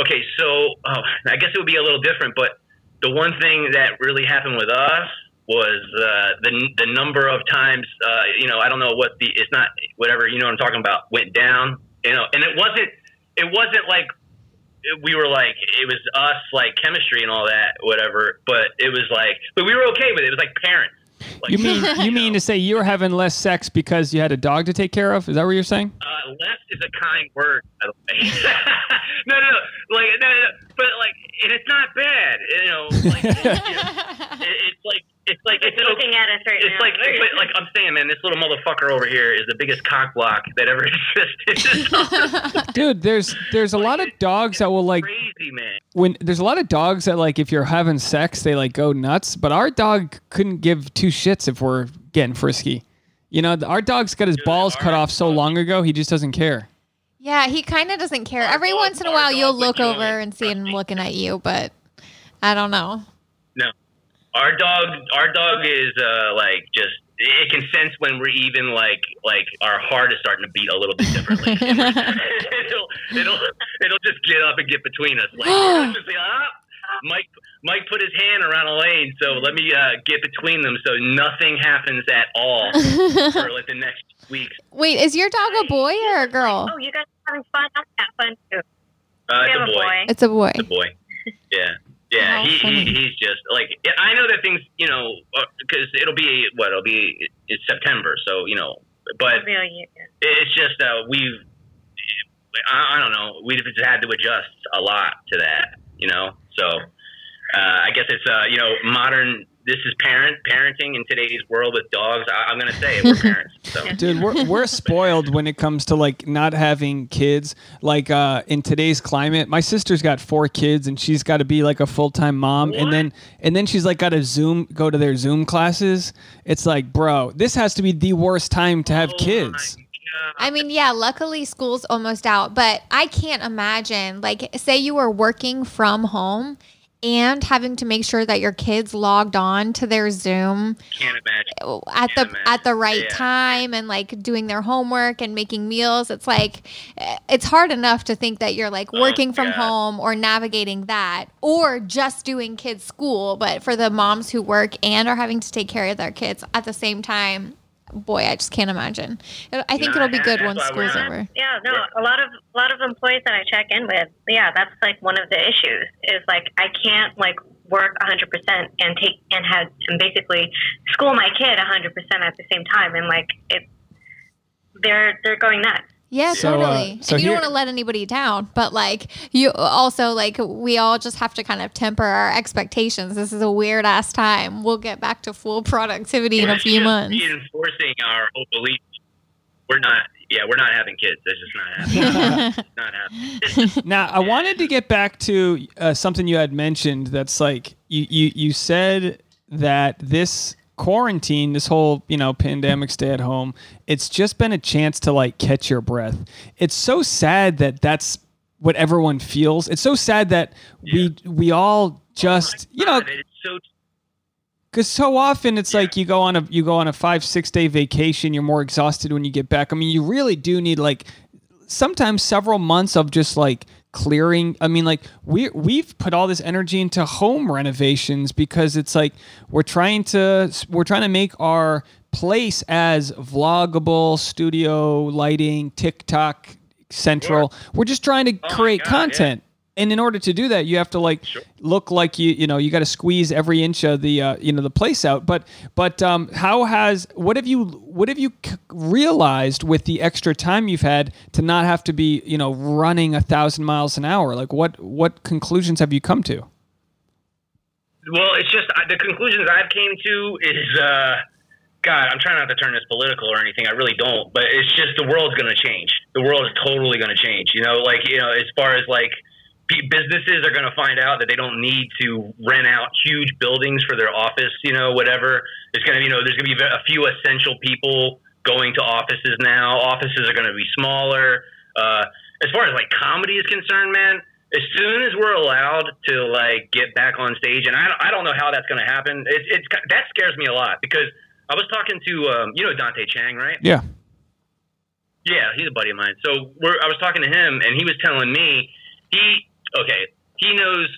Okay, so oh, I guess it would be a little different, but the one thing that really happened with us was uh, the the number of times uh, you know I don't know what the it's not whatever you know what I'm talking about went down you know and it wasn't it wasn't like we were like it was us like chemistry and all that whatever but it was like but we were okay with it. It was like parents like, you mean you mean know. to say you were having less sex because you had a dog to take care of? Is that what you're saying? Uh, less is a kind word, by the way. no, no, no, like, no, no, but like, and it's not bad, you know. Like, you know, it, it's like, it's like, it's, Just looking at us right it's now. like, but like I'm saying, man, this little motherfucker over here is the biggest cock block that ever existed. Dude, there's there's a lot of dogs that will like crazy, man. when there's a lot of dogs that like if you're having sex they like go nuts, but our dog couldn't give two shits if we're getting frisky. You know, our dog's got his balls cut off so long ago, he just doesn't care. Yeah, he kind of doesn't care. Our Every dog- once in a while, you'll look over and see him looking at you, but I don't know. No, our dog, our dog is uh, like just. It can sense when we're even like like our heart is starting to beat a little bit differently. it'll it'll it'll just get up and get between us. Like it'll just be, ah, Mike Mike put his hand around Elaine, so let me uh, get between them so nothing happens at all for like the next week. Wait, is your dog a boy or a girl? Oh, you guys are having fun? I'm having fun too. Uh, we it's have a boy. It's a boy. It's a boy. Yeah. Yeah, he, he he's just like I know that things you know because it'll be what it'll be it's September so you know but Really, it's just uh, we've I, I don't know we've just had to adjust a lot to that you know? So uh, I guess it's uh, you know modern this is parent parenting in today's world with dogs I, I'm gonna say it, we're parents so Dude, we're we're spoiled when it comes to like not having kids. Like uh in today's climate, my sister's got four kids and she's got to be like a full-time mom and then and then she's like got to Zoom go to their Zoom classes. It's like, bro, this has to be the worst time to have Oh kids. my I mean, yeah, luckily school's almost out, but I can't imagine, like, say you were working from home and having to make sure that your kids logged on to their Zoom can't imagine at the Can't imagine. at the right Yeah. time and like doing their homework and making meals it's like it's hard enough to think that you're like oh, working from Oh, God. home or navigating that or just doing kids school but for the moms who work and are having to take care of their kids at the same time boy i just can't imagine It- i think No, it'll be good once school's over Yeah, no, a lot of a lot of employees that I check in with, yeah, that's like one of the issues. Is like I can't like work 100% and take and have and basically school my kid 100% at the same time, and like it, they're they're going nuts. Yeah, So, uh, totally. so and you here- don't want to let anybody down, but like you also like we all just have to kind of temper our expectations. This is a weird ass time. We'll get back to full productivity in a few just months. Reinforcing our whole belief. We're not. Yeah, we're not having kids. That's just not happening. not happening. Now, I wanted to get back to uh, something you had mentioned. That's like you, you you said that this quarantine, this whole you know pandemic, stay at home, it's just been a chance to like catch your breath. It's so sad that that's what everyone feels. It's so sad that we we all just you know so. Because so often it's like you go on a you go on a five six day vacation. You're more exhausted when you get back. I mean, you really do need like sometimes several months of just like clearing. I mean, like we we've put all this energy into home renovations because it's like we're trying to we're trying to make our place as vloggable, studio lighting, TikTok central. We're just trying to Oh create God, yeah. And in order to do that, you have to like Sure. look like you you know you got to squeeze every inch of the uh, you know the place out. But but um, how has what have you what have you c- realized with the extra time you've had to not have to be you know running a thousand miles an hour? Like what what conclusions have you come to? Well, it's just the conclusions I've came to is, uh, God, I'm trying not to turn this political or anything. I really don't, but it's just the world's going to change. The world is totally going to change. You know, like you know, as far as like businesses are going to find out that they don't need to rent out huge buildings for their office. You know, whatever. It's going to, you know, there's going to be a few essential people going to offices now. Offices are going to be smaller. Uh, as far as like comedy is concerned, man, as soon as we're allowed to like get back on stage, and I don't, I don't know how that's going to happen. It's it's that scares me a lot because I was talking to um, you know Dante Chang, right? Yeah. Yeah, he's a buddy of mine. So we're, I was talking to him, and he was telling me he okay he knows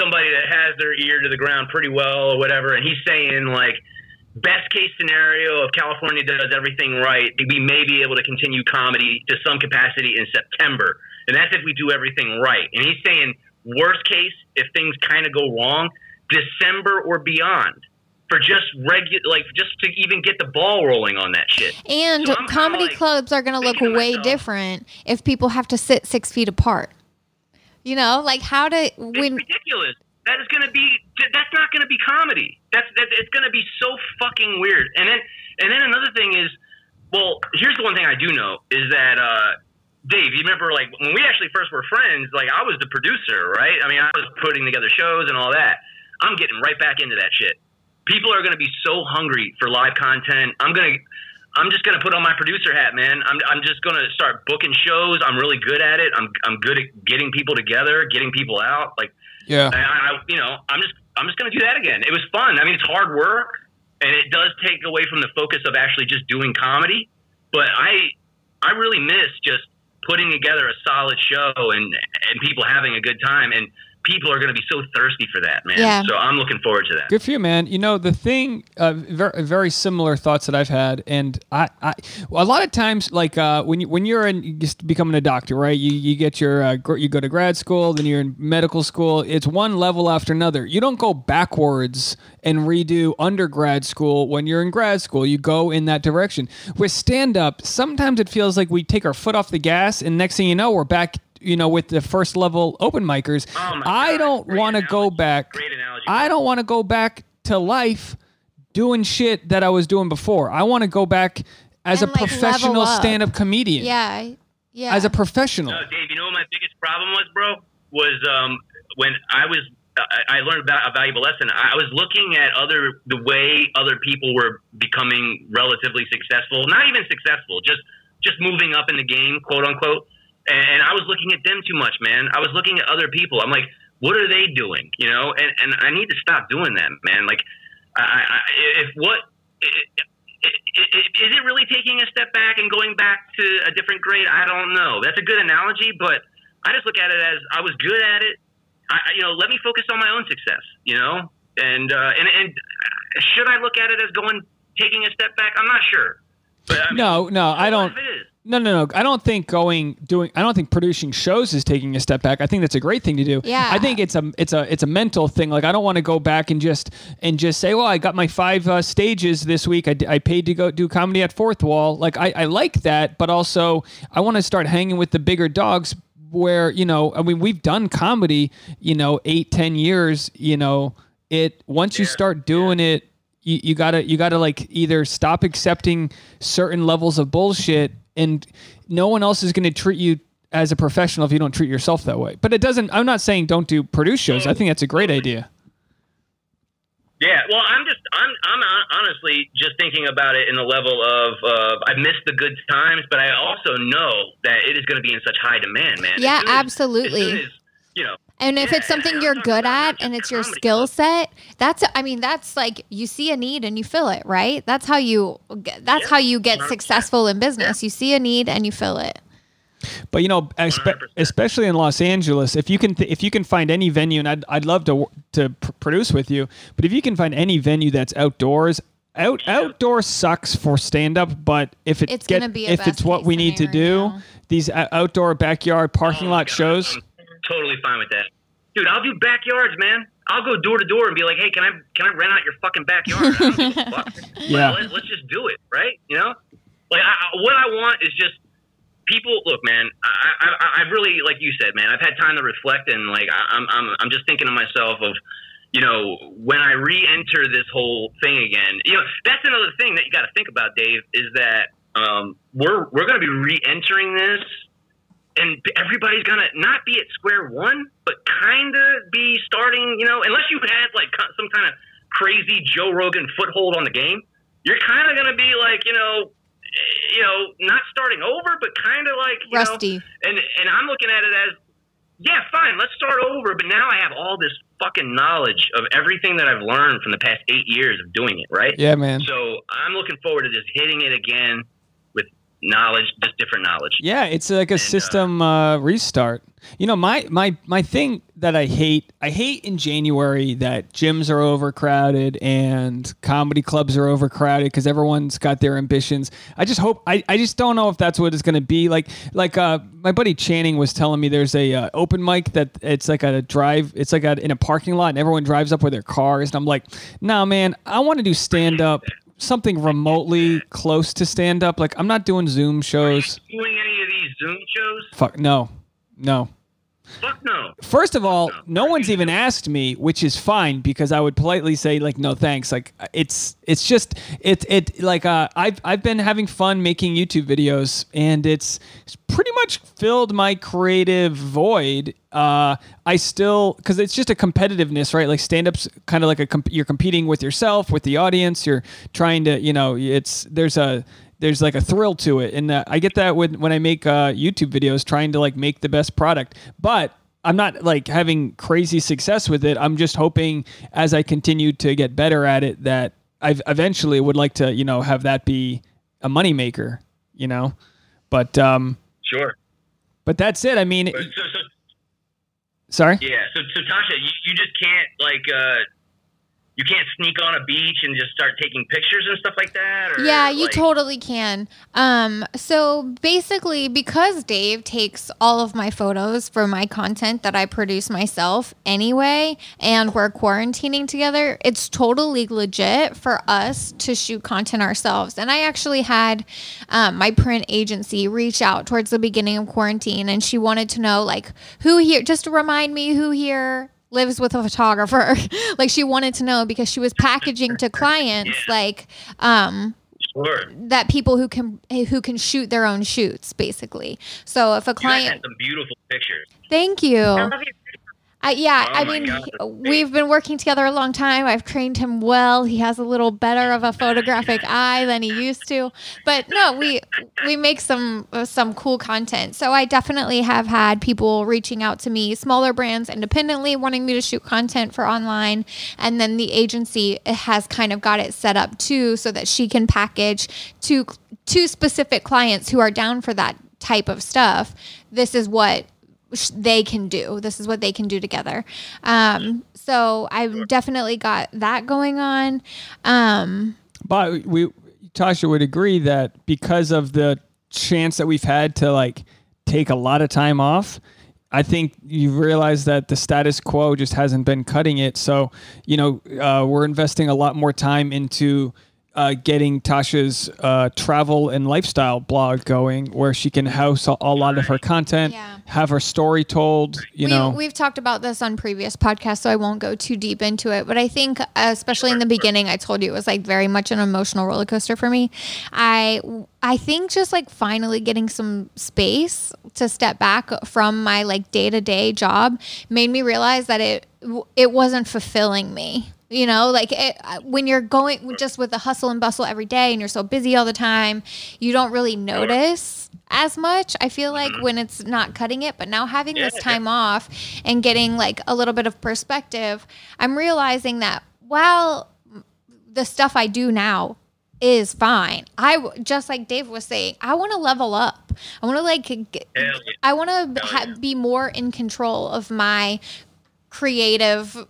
somebody that has their ear to the ground pretty well or whatever, and he's saying like best case scenario if California does everything right, we may be able to continue comedy to some capacity in September, and that's if we do everything right. And he's saying worst case if things kind of go wrong, December or beyond. For just regular, like just to even get the ball rolling on that shit. And So comedy like clubs are going to look way myself- different if people have to sit six feet apart. You know, like how to when ridiculous. That is going to be. That's not going to be comedy. That's that. It's going to be so fucking weird. And then, and then another thing is, well, here's the one thing I do know is that uh, Dave. You remember like when we actually first were friends? Like I was the producer, right? I mean, I was putting together shows and all that. I'm getting right back into that shit. People are going to be so hungry for live content. I'm gonna. I'm just gonna put on my producer hat, man. I'm, I'm just gonna start booking shows. I'm really good at it. I'm, I'm good at getting people together, getting people out. Like Yeah. I, I, you know, I'm just, I'm just going to do that again. It was fun. I mean, it's hard work, and it does take away from the focus of actually just doing comedy. But I, I really miss just putting together a solid show and and people having a good time. And people are going to be so thirsty for that, man. Yeah. So I'm looking forward to that. Good for you, man. You know the thing, uh, very, very similar thoughts that I've had, and I, I a lot of times, like uh, when you when you're in just becoming a doctor, right? You you get your uh, gr- you go to grad school, then you're in medical school. It's one level after another. You don't go backwards and redo undergrad school when you're in grad school. You go in that direction. With stand up, sometimes it feels like we take our foot off the gas, and next thing you know, we're back. You know, with the first level open micers, Oh I God, don't want to go back. I don't want to go back to life doing shit that I was doing before. I want to go back as And, a like, professional stand-up comedian. yeah, yeah. As a professional. No, Dave, you know what my biggest problem was, bro? Was um, when I was I I learned about a valuable lesson. I was looking at other the way other people were becoming relatively successful, not even successful, just just moving up in the game, quote unquote. And, I was looking at them too much, man. I was looking at other people. I'm like, what are they doing? You know, and and I need to stop doing that, man. Like, I, I if what. Is it really taking a step back and going back to a different grade? I don't know. That's a good analogy, but I just look at it as I was good at it. I- you know, let me focus on my own success. You know, and uh, and and should I look at it as going taking a step back? I'm not sure. But I mean, No, no, I don't. if it is? No, no, no. I don't think going doing. I don't think producing shows is taking a step back. I think that's a great thing to do. Yeah. I think it's a it's a it's a mental thing. Like I don't want to go back and just and just say, well, I got my five uh, stages this week. I, I paid to go do comedy at Fourth Wall. Like I, I like that, but also I want to start hanging with the bigger dogs. Where you know, I mean, we've done comedy. You know, eight, ten years. You know, it once you start doing it you, you gotta you gotta like either stop accepting certain levels of bullshit and no one else is gonna treat you as a professional if you don't treat yourself that way. But it doesn't I'm not saying don't do produce shows. I think that's a great idea. Yeah, well, I'm just I'm I'm honestly just thinking about it in the level of uh, I missed the good times, but I also know that it is going to be in such high demand, man. As Yeah, soon as- absolutely. As soon as, you know, And if Yeah, it's something I'm you're good about at and it's your skill set, that's I mean that's like you see a need and you fill it, right? That's how you that's Yeah, how you get 100%. successful in business. You see a need and you fill it. But you know, espe- 100%. especially in Los Angeles, if you can th- if you can find any venue, and I'd, I'd love to to pr- produce with you, but if you can find any venue that's outdoors, out outdoor sucks for stand up. But if it It's get, gonna be if it's what we need to do, scenario. these uh, outdoor backyard parking Oh lot God, shows. I'm totally fine with that, dude. I'll do backyards, man. I'll go door to door and be like, "Hey, can I can I rent out your fucking backyard?" I don't give a fuck. Yeah. Let, us just do it, right? You know, like I, I- what I want is just people. Look, man. I, I I've really, like you said, man. I've had time to reflect and like I, I'm I'm I'm just thinking to myself of. You know, when I re-enter this whole thing again, you know that's another thing that you got to think about, Dave. Is that um, we're we're going to be re-entering this and everybody's gonna not be at square one, but kind of be starting. You know, unless you had like some kind of crazy Joe Rogan foothold on the game, you're kind of gonna be like, you know, eh, you know, not starting over, but kind of like you Rusty. Know, and and I'm looking at it as, yeah, fine, let's start over. But now I have all this fucking knowledge of everything that I've learned from the past eight years of doing it, right? Yeah, man. So I'm looking forward to just hitting it again with knowledge, just different knowledge. Yeah, it's like a uh, system uh, restart. You know, my my my thing that I hate, I hate in January that gyms are overcrowded and comedy clubs are overcrowded because everyone's got their ambitions. I just hope I, I just don't know if that's what it's going to be. Like like uh, my buddy Channing was telling me there's a uh, open mic that it's like a drive, it's like a, in a parking lot and everyone drives up with their cars. And I'm like, nah, man, I want to do stand up. Something remotely close to stand up. Like I'm not doing Zoom shows. Doing any of these Zoom shows? Fuck no, no. Fuck no. First of all, no one's even asked me, which is fine because I would politely say like no thanks. Like it's it's just it it like uh, I've I've been having fun making YouTube videos and it's, it's pretty much filled my creative void. Uh, I still because it's just a competitiveness, right? Like stand ups kind of like a comp- you're competing with yourself, with the audience. You're trying to you know it's there's a there's like a thrill to it. And uh, i get that when, when i make uh, youtube videos trying to like make the best product. But i'm not like having crazy success with it. I'm just hoping as i continue to get better at it that i eventually would like to you know have that be a moneymaker you know? But um Sure. but that's it. I mean So, so sorry? Yeah. So, so Tasha, you, you just can't like uh, you can't sneak on a beach and just start taking pictures and stuff like that. Or, Yeah, you like, totally can. Um, so basically, because Dave takes all of my photos for my content that I produce myself anyway, and we're quarantining together, it's totally legit for us to shoot content ourselves. And I actually had um, my print agency reach out towards the beginning of quarantine, and she wanted to know, like, who here, just to remind me who here lives with a photographer like she wanted to know because she was packaging to clients like um Sure. that people who can who can shoot their own shoots basically so if a You guys client had some beautiful pictures. thank you I love your I, yeah Oh i mean God, he- that's great. we've been working together a long time. I've trained him well. He has a little better of a photographic eye than he used to. But no we we make some uh, some cool content. So i definitely have had people reaching out to me smaller brands independently wanting me to shoot content for online. And then the agency has kind of got it set up too so that she can package to to specific clients who are down for that type of stuff. This is what they can do. This is what they can do together. Um, so I've definitely got that going on. Um, But we, Tasha would agree that because of the chance that we've had to like take a lot of time off, I think you realize that the status quo just hasn't been cutting it. So, you know, uh, we're investing a lot more time into uh, getting Tasha's uh, travel and lifestyle blog going, where she can house a, a lot of her content, Yeah. have her story told. You we, know, we've talked about this on previous podcasts, so I won't go too deep into it. But I think, uh, especially in the beginning, I told you it was like very much an emotional roller coaster for me. I I think just like finally getting some space to step back from my like day to day job made me realize that it it wasn't fulfilling me. You know, like it, uh, when you're going just with the hustle and bustle every day and you're so busy all the time, you don't really notice as much. I feel like when it's not cutting it, but now having this time off and getting like a little bit of perspective, I'm realizing that while the stuff I do now is fine. I just like Dave was saying, I want to level up. I want to like get, yeah. I want to ha- yeah. be more in control of my creative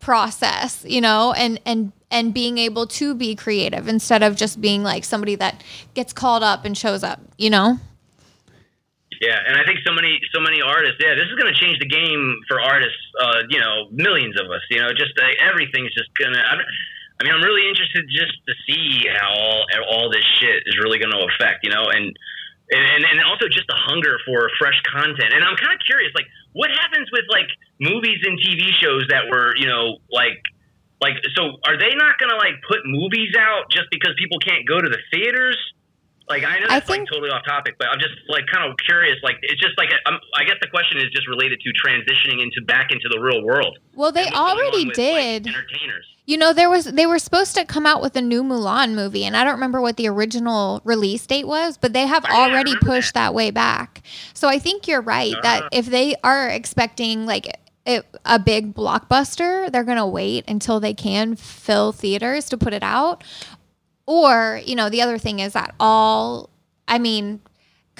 process, you know, and and and being able to be creative instead of just being like somebody that gets called up and shows up, you know. Yeah, and I think so many so many artists. Yeah, this is going to change the game for artists. Uh, you know, millions of us. You know, just uh, everything's just gonna. I, don't- I mean, I'm really interested just to see how all all this shit is really going to affect. You know, and and and also just the hunger for fresh content. And I'm kind of curious, like, what happens with like movies and TV shows that were, you know, like. Like so, are they not gonna like put movies out just because people can't go to the theaters? Like I know I think- like totally off topic, but I'm just like kind of curious. Like it's just like i I guess the question is just related to transitioning into back into the real world. Well, they And what's going on already with, like, did. entertainers. You know, there was they were supposed to come out with a new Mulan movie, and I don't remember what the original release date was, but they have already pushed that. way back. So I think you're right that Ah. if they are expecting like it, a big blockbuster, they're gonna wait until they can fill theaters to put it out. Or you know, the other thing is that all, I mean.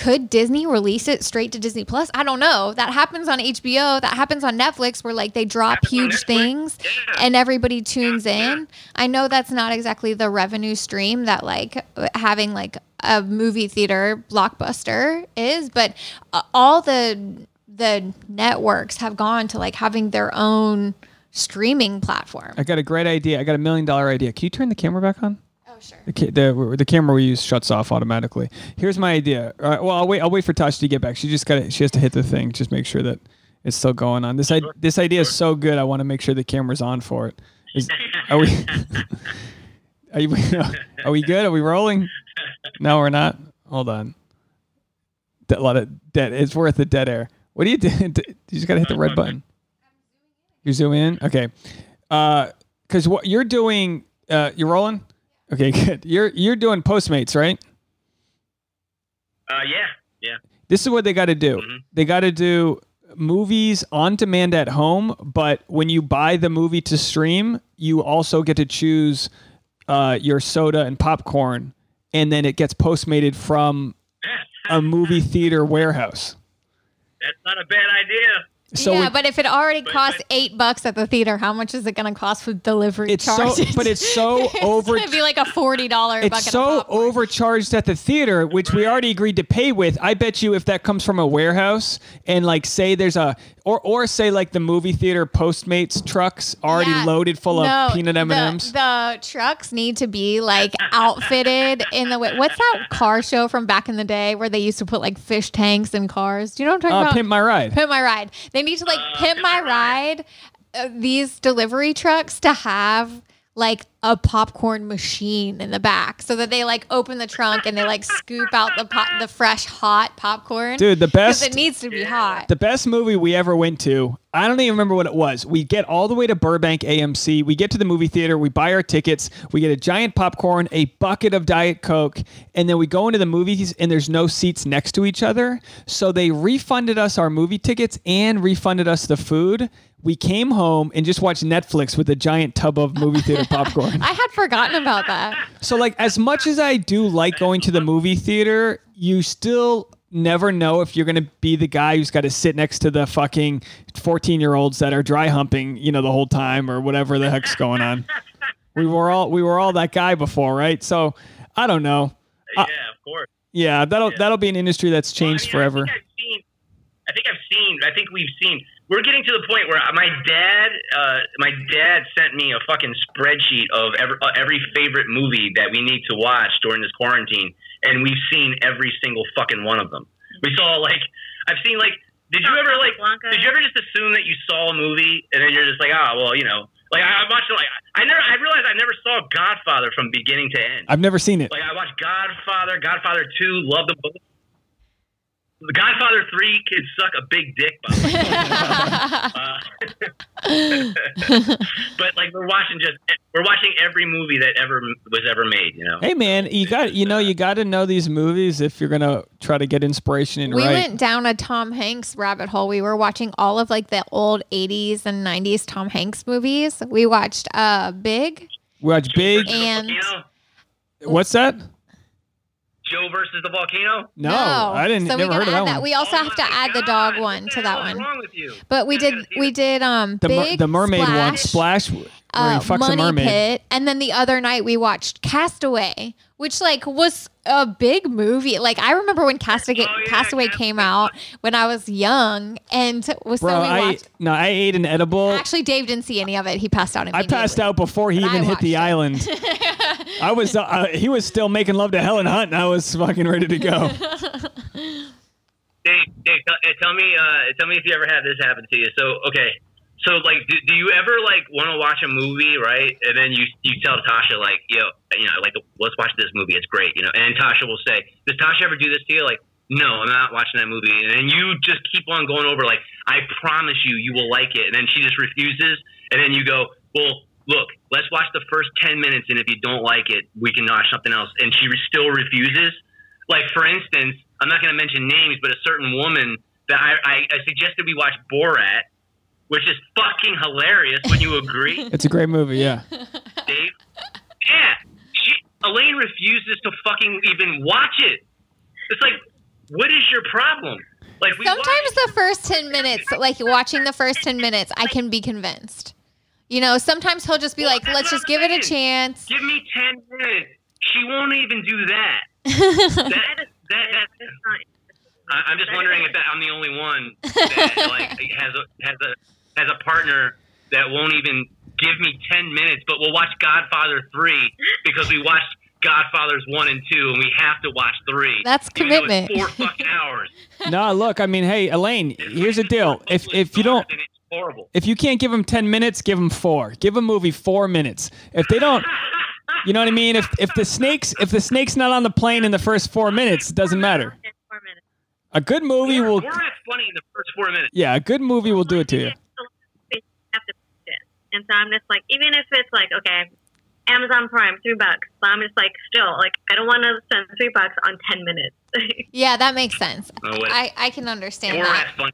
Could Disney release it straight to Disney Plus? I don't know. That happens on HBO. That happens on Netflix, where like they drop Happens huge things Yeah. and everybody tunes Yeah. in. I know that's not exactly the revenue stream that like having like a movie theater blockbuster is, but uh, all the the networks have gone to like having their own streaming platform. I got a great idea. I got a million dollar idea. Can you turn the camera back on? Sure. The, ca- the, the camera we use shuts off automatically. Here's my idea. All right, well, I'll wait. I'll wait for Tasha to get back. She just got. to She has to hit the thing. Just make sure that it's still going on. This I, this idea is so good. I want to make sure the camera's on for it. Is, are we? Are, you, are we good? Are we rolling? No, we're not. Hold on. A lot of dead. It's worth the dead air. What do you do? You just gotta hit the red button. You zoom in. Okay. Because what you're doing, uh, you're rolling. Okay, good. You're you're doing Postmates, right? Uh, yeah, yeah. This is what they got to do. Mhm. They got to do movies on demand at home, but when you buy the movie to stream, you also get to choose uh, your soda and popcorn, and then it gets postmated from a movie theater warehouse. That's not a bad idea. So yeah, it- but if it already but- costs but- eight bucks at the theater, how much is it going to cost with delivery It's so- charges? but it's so over- It's going to be like a forty dollar. it's so overcharged at the theater, which we already agreed to pay with. I bet you if that comes from a warehouse and like say there's a or or say like the movie theater Postmates trucks already Yeah, loaded full no, of peanut M and the- M's. The trucks need to be like outfitted in the way. What's that car show from back in the day where they used to put like fish tanks in cars? Do you know what I'm talking Uh, about? pimp my ride. Pimp my ride. They need to like Uh, pimp my My ride. Uh, these delivery trucks to have like a popcorn machine in the back, so that they like open the trunk and they like scoop out the the fresh hot popcorn. Dude, the best it needs to be hot. The best movie we ever went to, I don't even remember what it was. We get all the way to Burbank AMC. We get to the movie theater. We buy our tickets. We get a giant popcorn, a bucket of Diet Coke, and then we go into the movies and there's no seats next to each other. So they refunded us our movie tickets and refunded us the food. We came home and just watched Netflix with a giant tub of movie theater popcorn. I had forgotten about that. So like as much as I do like going to the movie theater, you still never know if you're going to be the guy who's got to sit next to the fucking 14-year-olds that are dry humping, you know, the whole time or whatever the heck's going on. We were all we were all that guy before, right? So I don't know. yeah, Uh, of course. Yeah, that'll Yeah. that'll be an industry that's changed Well, I mean, forever. I think I've seen. I think I've seen. I think we've seen. We're getting to the point where my dad, uh, my dad sent me a fucking spreadsheet of every, uh, every favorite movie that we need to watch during this quarantine, and we've seen every single fucking one of them. We saw like, I've seen like. Did you ever like? Casablanca. Did you ever just assume that you saw a movie and then you're just like, ah, well, you know, like I I watched like I never. I realized I never saw Godfather from beginning to end. I've never seen it. Like I watched Godfather, Godfather Two, loved them both. The Godfather Three could suck a big dick, by the way. uh, but like we're watching just we're watching every movie that ever was ever made. You know. Hey man, you got you know you got to know these movies if you're gonna try to get inspiration and we write. went down a Tom Hanks rabbit hole. We were watching all of like the old 80s and 90s Tom Hanks movies. We watched uh Big. We watched Big. And- What's that? Joe versus the volcano. No, I didn't. So we never gotta heard of add that one. We also Oh have to my add the dog God, one what to the that hell is one. wrong with you? But we I did we did um the mer- Big the mermaid Splash, one, Splash, where uh, Money. Pit, and then the other night we watched Castaway, which like was a big movie. Like I remember when Castaway Oh, yeah, Castaway came out when I was young, and was Bro, so we I watched. no, I ate an edible. Actually, Dave didn't see any of it. He passed out. I passed out before he even hit the it. island. I was uh, uh, he was still making love to Helen Hunt, and I was fucking ready to go. Dave, Dave tell, uh, tell me, uh, tell me if you ever had this happen to you. So, okay, so like, do, do you ever like want to watch a movie, right? And then you you tell Tasha like, yo, you know, like let's watch this movie. It's great, you know. And Tasha will say, Does Tasha ever do this to you? Like, no, I'm not watching that movie. And then you just keep on going over like, I promise you, you will like it. And then she just refuses. And then you go, well. Look, let's watch the first 10 minutes, and if you don't like it, we can watch something else. And she still refuses like for instance, I'm not going to mention names, but a certain woman that I, I, I suggested we watch Borat, which is fucking hilarious. When you agree, It's a great movie, yeah. Dave? Yeah, she, Elaine refuses to fucking even watch it. It's like, what is your problem? Like we Sometimes watched- the first 10 minutes, like watching the first 10 minutes, I can be convinced. You know, sometimes he'll just be Well, like, let's just I'm give it a chance. give me ten minutes. She won't even do that. That, that, that That's not. I- I'm just wondering if that, I'm the only one that like has a has a has a partner that won't even give me ten minutes, but we'll watch Godfather three because we watched Godfathers one and two, and we have to watch three. That's even though it's commitment. Four fucking hours. No, look, I mean, hey, Elaine, here's the deal. If if you don't horrible. if you can't give them 10 minutes, give them 4. Give a movie 4 minutes. If they don't you know what I mean? If if the snakes if the snake's not on the plane in the first 4 minutes, it doesn't matter. In four minutes. A good movie will Borat's funny in the first four minutes. Yeah, a good movie will do it to you. You have to pick it. And so I'm just like, even if it's like, okay, Amazon Prime, three bucks. But I'm just like, still, like, I don't want to spend three bucks on 10 minutes. Yeah, that makes sense. Oh. I, I can understand that.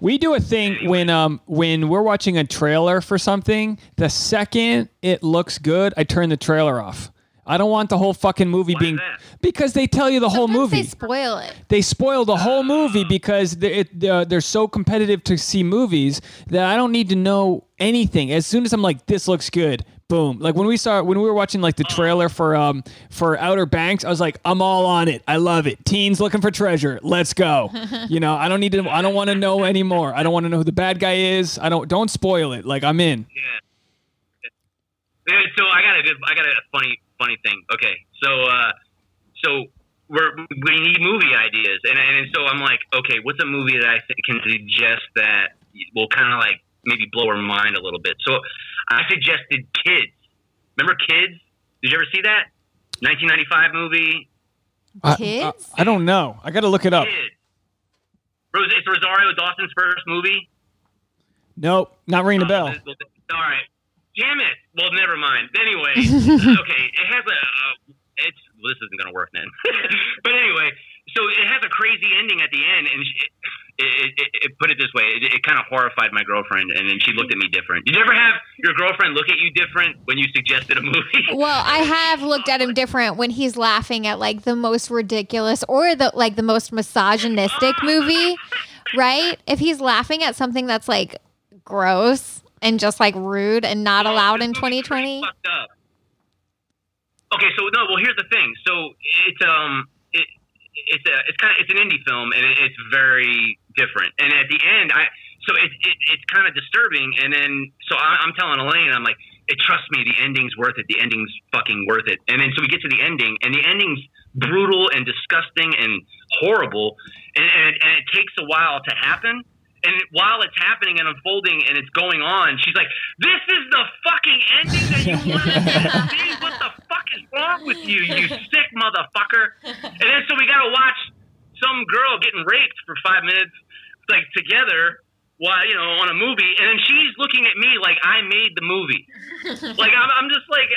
We do a thing when um when we're watching a trailer for something, the second it looks good, I turn the trailer off. I don't want the whole fucking movie Why being that? because they tell you the whole movie. They spoil it. they spoil the whole movie because they, it, uh, they're so competitive to see movies that I don't need to know anything. As soon as I'm like, this looks good, boom. Like when we saw when we were watching like the trailer for um for Outer Banks, I was like, I'm all on it. I love it. Teens looking for treasure. Let's go. you know, I don't need to. I don't want to know anymore. I don't want to know who the bad guy is. I don't. Don't spoil it. Like I'm in. Yeah. Yeah, So I got a good, I got a funny, funny thing. Okay, so uh, so we're we need movie ideas, and and so I'm like, okay, what's a movie that I th- can suggest that will kind of like maybe blow her mind a little bit? So I suggested Kids. Remember Kids? Did you ever see that? 1995 movie. Kids? I, I don't know. I got to look it up. Kids. It's Rosario Dawson's first movie. Nope, not ringing a bell. This- this- All right. Damn it. Well, never mind. Anyway, okay. It has a. Uh, it's. Well, this isn't gonna work then. but anyway, so it has a crazy ending at the end, and she, it, it, it, put it this way, it, it kind of horrified my girlfriend, and then she looked at me different. Did you ever have your girlfriend look at you different when you suggested a movie? Well, I have looked at him different when he's laughing at like the most ridiculous or the like the most misogynistic movie, right? If he's laughing at something that's like gross and just like rude and not allowed in This movie's pretty 2020. Okay, so no. Well, here's the thing. So it's um, it, it's a, it's kind of it's an indie film, and it, it's very different. And at the end, I so it, it it's kind of disturbing. And then so I, I'm telling Elaine, I'm like, it, trust me, the ending's worth it. The ending's fucking worth it. And then so we get to the ending, and the ending's brutal and disgusting and horrible, and and it, and it takes a while to happen. And while it's happening and unfolding and it's going on, she's like, "This is the fucking ending that you wanted to see. What the fuck is wrong with you, you sick motherfucker?" And then so we gotta watch some girl getting raped for five minutes, like together, while you know on a movie, and then she's looking at me like I made the movie. like I'm, I'm just like,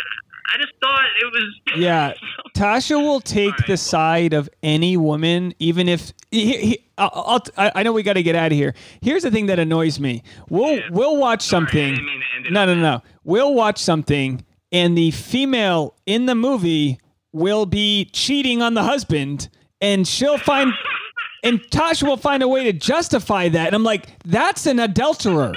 I just thought it was. Yeah, Tasha will take the Alright. side of any woman, even if he, he, I'll, I'll, I I know we got to get out of here. Here's the thing that annoys me: we'll Yeah. we'll watch Sorry, something. didn't mean to end it No, no, no. We'll watch something, and the female in the movie will be cheating on the husband, and she'll find, and Tasha will find a way to justify that. And I'm like, that's an adulterer.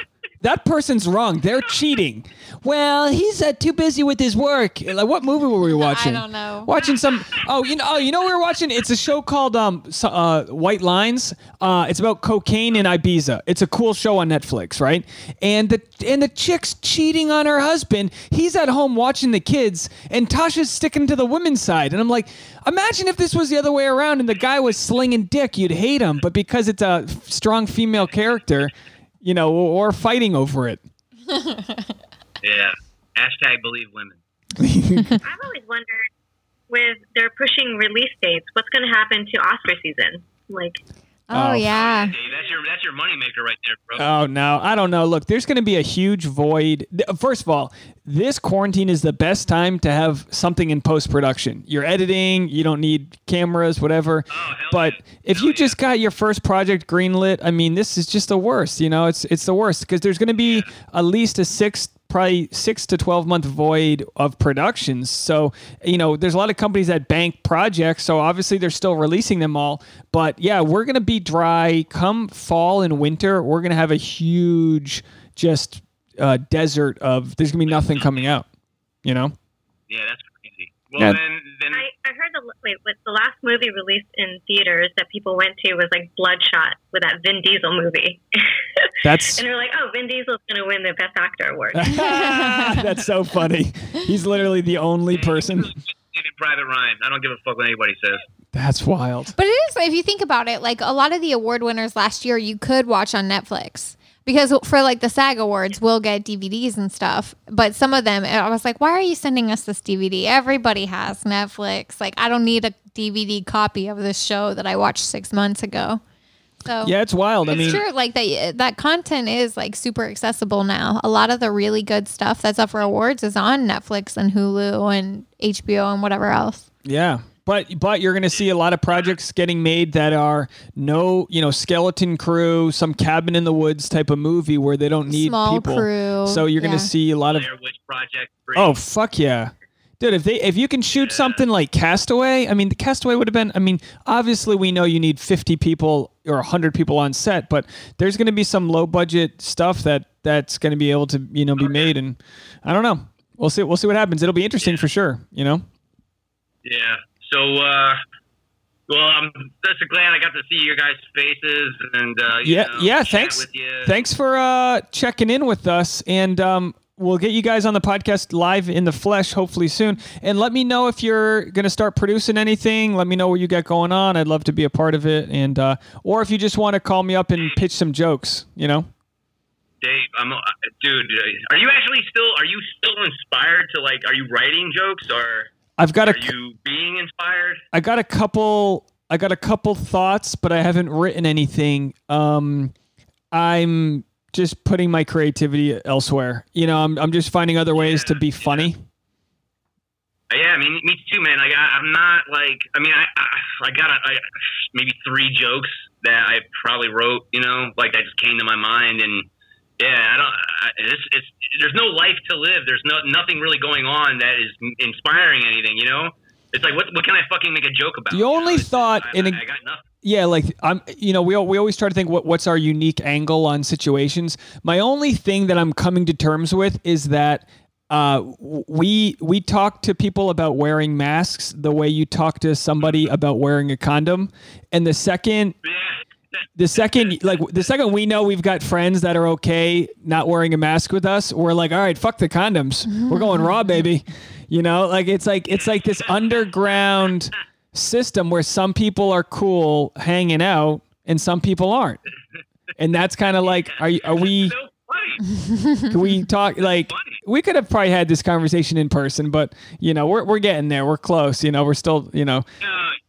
That person's wrong. They're cheating. Well, he's uh, too busy with his work. Like, what movie were we watching? I don't know. Watching some. Oh, you know. Oh, you know what we were watching. It's a show called um so- uh, White Lines. Uh, it's about cocaine in Ibiza. It's a cool show on Netflix, right? And the and the chick's cheating on her husband. He's at home watching the kids, and Tasha's sticking to the women's side. And I'm like, imagine if this was the other way around, and the guy was slinging dick. You'd hate him, but because it's a strong female character, you know, or, or fighting over it. Yeah. Hashtag believe women. I've always wondered with they're pushing release dates, what's going to happen to Oscar season? Like, Oh, Oh. yeah. Dave, that's your that's your moneymaker right there, bro. Oh no, I don't know. Look, there's going to be a huge void. First of all, this quarantine is the best time to have something in post production. You're editing, you don't need cameras, whatever. Oh, hell but yeah. if Hell you yeah. just got your first project greenlit, I mean, this is just the worst. You know, it's it's the worst because there's going to be at least a six. Probably six to twelve month void of productions. So you know, there's a lot of companies that bank projects. So obviously they're still releasing them all. But yeah, we're gonna be dry come fall and winter. We're gonna have a huge just uh, desert of. There's gonna be nothing coming out. You know. Yeah, that's. Well, Yeah. then, then I, I heard the wait, what the last movie released in theaters that people went to was like Bloodshot with that Vin Diesel movie, That's and they're like, oh, Vin Diesel's going to win the Best Actor award. that's so funny. He's literally the only person. Saving Private Ryan. I don't give a fuck what anybody says. That's wild. But it is, if you think about it, like a lot of the award winners last year, you could watch on Netflix. Because for like the SAG Awards, we'll get DVDs and stuff. But some of them, I was like, why are you sending us this DVD? Everybody has Netflix. Like, I don't need a DVD copy of this show that I watched six months ago. So Yeah, it's wild. I it's mean, true. Like that, eh, that content is like super accessible now. A lot of the really good stuff that's up for awards is on Netflix and Hulu and HBO and whatever else. Yeah. But but you're going to see a lot of projects getting made that are no, you know, skeleton crew, some cabin in the woods type of movie where they don't need Small people. crew, So you're going to see a lot of Blair Witch Project. Oh, fuck yeah. Dude, if they if you can shoot something like Castaway, I mean, the Castaway would have been. I mean, obviously we know you need fifty people or hundred people on set, but there's going to be some low budget stuff that that's going to be able to you know be made, and I don't know. We'll see. We'll see what happens. It'll be interesting for sure. You know. Yeah. So, uh, well, I'm just glad I got to see your guys' faces and uh, Yeah, know, yeah. Thanks. With you. Thanks for uh, checking in with us, and um, we'll get you guys on the podcast live in the flesh hopefully soon. And let me know if you're gonna start producing anything. Let me know what you got going on. I'd love to be a part of it, and uh, or if you just want to call me up and pitch some jokes, you know. Dave, I'm, uh, dude. Are you actually still? Are you still inspired to like? Are you writing jokes or I've got a are you being inspired? I got a couple I got a couple thoughts, but I haven't written anything. Um I'm just putting my creativity elsewhere. You know, I'm I'm just finding other ways to be funny. Uh, Yeah, I mean, me too, man. Like, I, I'm not like. I mean, I I, I got a, I, maybe three jokes that I probably wrote. You know, like that just came to my mind, and yeah, I don't. I, it's, it's there's no life to live. There's no nothing really going on that is inspiring anything. You know, it's like what what can I fucking make a joke about? The You know, only thought I, in a- I, I got nothing. Yeah, like I'm you know, we we always try to think what what's our unique angle on situations. My only thing that I'm coming to terms with is that uh, we we talk to people about wearing masks the way you talk to somebody about wearing a condom, and the second Yeah. The second like the second we know we've got friends that are okay not wearing a mask with us we're like all right fuck the condoms. We're going raw baby. You know like it's like it's like this underground system where some people are cool hanging out and some people aren't. And that's kind of like are are we can we talk like we could have probably had this conversation in person but you know we're, we're getting there. We're close you know we're still you know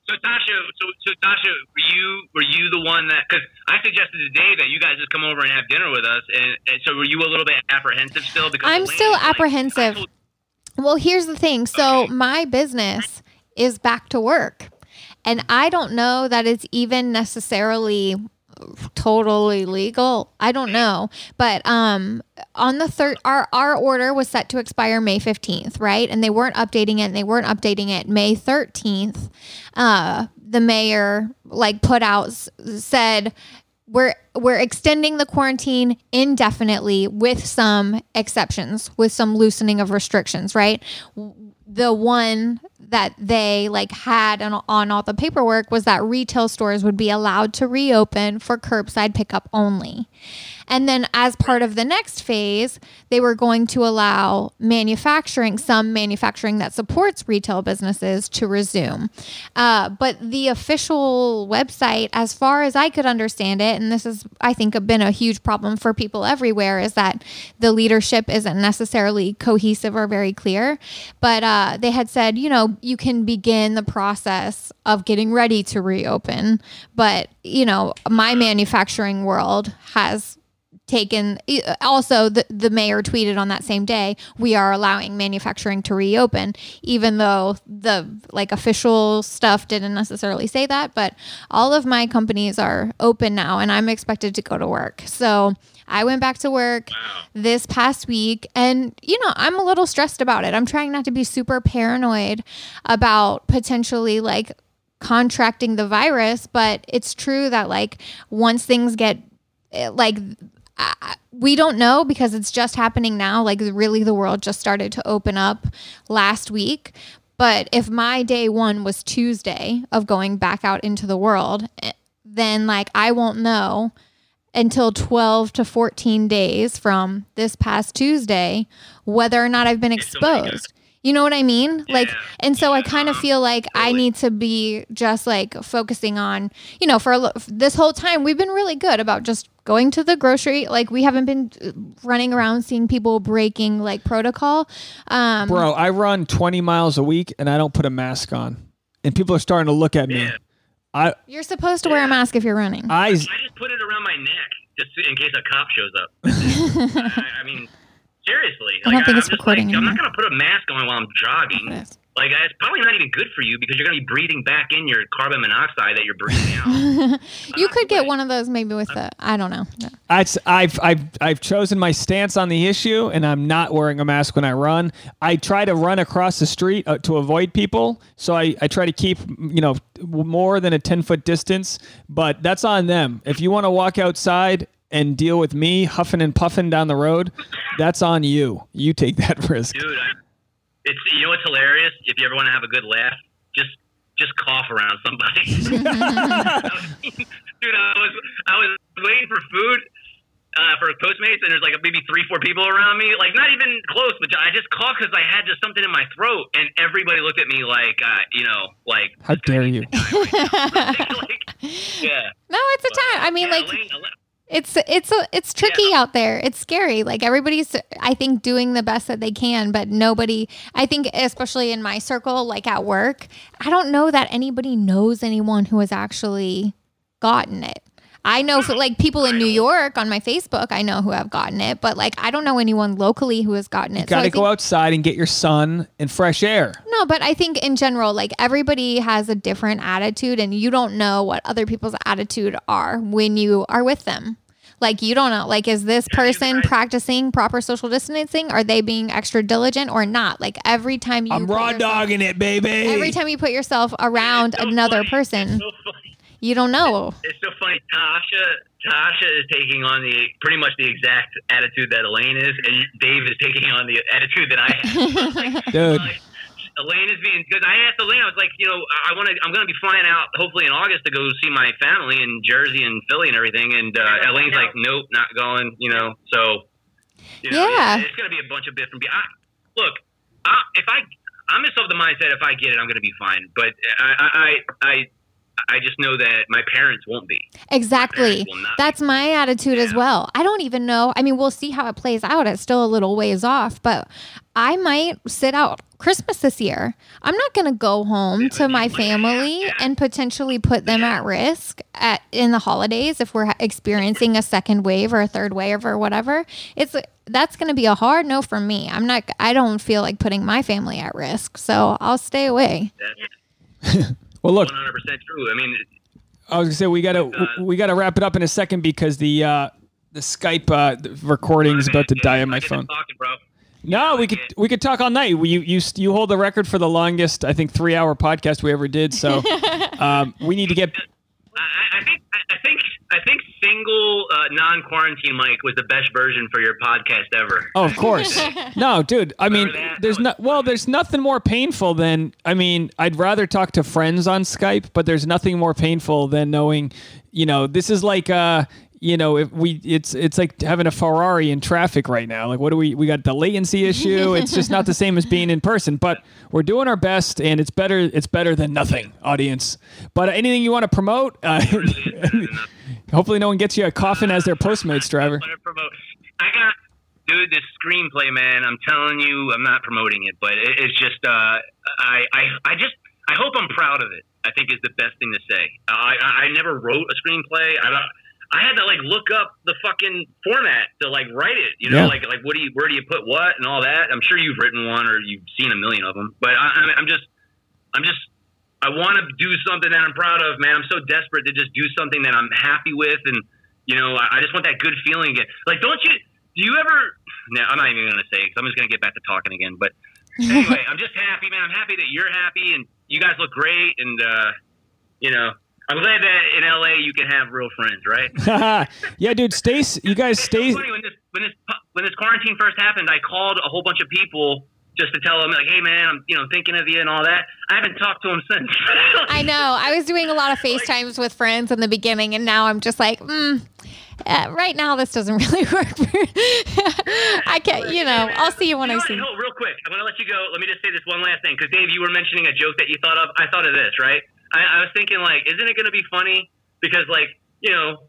So Tasha, so, so Tasha, were you were you the one that? Because I suggested to Dave that you guys just come over and have dinner with us, and, and so were you a little bit apprehensive still? Because I'm still like, apprehensive. Told- Well, here's the thing. So Okay. my business is back to work. And I don't know that it's even necessarily totally legal. I don't know. But um on the third our our order was set to expire May 15th, right? And they weren't updating it and they weren't updating it May 13th. Uh the mayor like put out said we're we're extending the quarantine indefinitely with some exceptions with some loosening of restrictions right the one that they like had on, on all the paperwork was that retail stores would be allowed to reopen for curbside pickup only and then as part of the next phase they were going to allow manufacturing some manufacturing that supports retail businesses to resume. Uh, but the official website as far as i could understand it and this is i think been a huge problem for people everywhere is that the leadership isn't necessarily cohesive or very clear. But uh, they had said you know you can begin the process of getting ready to reopen. But you know my manufacturing world has taken also the, the mayor tweeted on that same day we are allowing manufacturing to reopen even though the like official stuff didn't necessarily say that but all of my companies are open now and i'm expected to go to work. So i went back to work this past week and you know i'm a little stressed about it. I'm trying not to be super paranoid about potentially like contracting the virus but it's true that like once things get eh, like I- we don't know because it's just happening now. Like, really, the world just started to open up last week. But if my day one was Tuesday of going back out into the world, eh, then like I won't know until 12 to 14 days from this past Tuesday whether or not I've been It's somebody good. exposed. You know what I mean? Like, and so I kind of feel like I need to be just like focusing on, you know, for a this whole time, we've been really good about just going to the grocery. Like, we haven't been uh, running around seeing people breaking like protocol. Um, Bro, I run 20 miles a week and I don't put a mask on. And people are starting to look at me. Yeah. I you're supposed to wear a mask if you're running. I I just put it around my neck just in case a cop shows up. I, I mean, seriously. I don't think I'm it's just recording Like, I'm not going to put a mask on while I'm jogging. Yes. Like, it's probably not even good for you because you're going to be breathing back in your carbon monoxide that you're breathing out. you could get one of those maybe with the, I don't know. I, I've, I've, I've chosen my stance on the issue, and I'm not wearing a mask when I run. I try to run across the street uh, to avoid people, so I, I try to keep you know more than a ten foot distance. But that's on them. If you want to walk outside and deal with me huffing and puffing down the road, that's on you. You take that risk. Dude, I, it's you know what's hilarious? If you ever want to have a good laugh, just just cough around somebody. Dude, I was I was waiting for food uh, for Postmates, and there's like maybe three, four people around me. Like not even close, but I just coughed because I had just something in my throat, and everybody looked at me like, uh, you know, like. How dare you? like, yeah. No, it's a time. I mean, Yeah, like, Elaine- Elaine- it's it's a, it's tricky out there. It's scary. Like everybody's I think doing the best that they can, but nobody I think especially in my circle like at work, I don't know that anybody knows anyone who has actually gotten it. I know for like people in New York on my Facebook, I know who have gotten it, but like I don't know anyone locally who has gotten it. You Got I to think- go outside and get your sun and fresh air. no, but I think in general, like everybody has a different attitude, and you don't know what other people's attitude are when you are with them. Like you don't know, like is this Yeah, person right. practicing proper social distancing? Are they being extra diligent or not? Like every time you I'm put raw yourself- dogging it, baby. Every time you put yourself around It's so another funny. person, so funny. You don't know. It's so funny. Tasha Tasha is taking on the pretty much the exact attitude that Elaine is, and Dave is taking on the attitude that I have. Like, Dude. like, Elaine is being because I asked Elaine, I was like, you know, I want to, I'm going to be flying out hopefully in August to go see my family in Jersey and Philly and everything, and uh, Elaine's like, nope, not going. You know, so you know, Yeah. it's going to be a bunch of different. I, look, I, if I, I'm just of the mindset if I get it, I'm going to be fine. But I, I, I, I just know that my parents won't be. Exactly. That's my attitude as well. I don't even know. I mean, we'll see how it plays out. It's still a little ways off, but I might sit out Christmas this year. I'm not going to go home to my family and potentially put them at risk at in the holidays if we're experiencing a second wave or a third wave or whatever. It's that's going to be a hard no for me. I'm not I don't feel like putting my family at risk. So I'll stay away. That's Well, look, 100 percent true. I mean, I was gonna say we gotta we gotta wrap it up in a second because the uh, the Skype uh, the recording is about to yeah, die on my I get to phone. Talking, bro. No, we could we could talk all night. You you you hold the record for the longest I think three hour podcast we ever did. So um, we need to get. I, I think I I think I think single uh, non-quarantine Mike was the best version for your podcast ever. Oh, of course. No, dude. I mean, that? there's That no. Well, there's nothing more painful than. I mean, I'd rather talk to friends on Skype, but there's nothing more painful than knowing. You know, this is like. uh you know, if we, it's it's like having a Ferrari in traffic right now. Like, what do we? We got the latency issue. It's just not the same as being in person. But we're doing our best, and it's better. It's better than nothing, audience. But anything you want to promote? Uh, hopefully, no one gets you a coffin as their Postmates driver. I got, dude, this screenplay, man. I'm telling you, I'm not promoting it, but it, it's just, uh, I, I, I just, I hope I'm proud of it. I think is the best thing to say. I, I, I never wrote a screenplay. I don't. I had to like look up the fucking format to like write it. You know, Yeah. like like what do you where do you put what and all that. I'm sure you've written one or you've seen a million of them, but I, I'm- I'm just I'm just I want to do something that I'm proud of, man. I'm so desperate to just do something that I'm happy with, and you know, I, I just want that good feeling again. Like, don't you? Do you ever? No, I'm not even gonna say because I'm just gonna get back to talking again. But anyway, I'm just happy, man. I'm happy that you're happy, and you guys look great, and uh, you know, I'm glad that in LA you can have real friends, right? yeah, dude. Stace, you guys It's stay. so when this when this when this quarantine first happened, I called a whole bunch of people just to tell them like, hey man, I'm you know thinking of you and all that. I haven't talked to them since. I know. I was doing a lot of FaceTimes with friends in the beginning, and now I'm just like, mm, uh, right now this doesn't really work. I can't, you know. I'll see you when I see. what? No, real quick. I'm gonna let you go. Let me just say this one last thing, because Dave, you were mentioning a joke that you thought of. I thought of this, right? I, I was thinking, like, isn't it gonna be funny? Because, like, you know,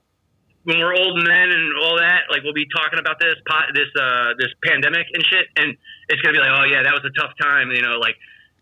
when we're old men and all that, like, we'll be talking about this pot, this uh, this pandemic and shit, and it's gonna be like, oh yeah, that was a tough time. You know, like,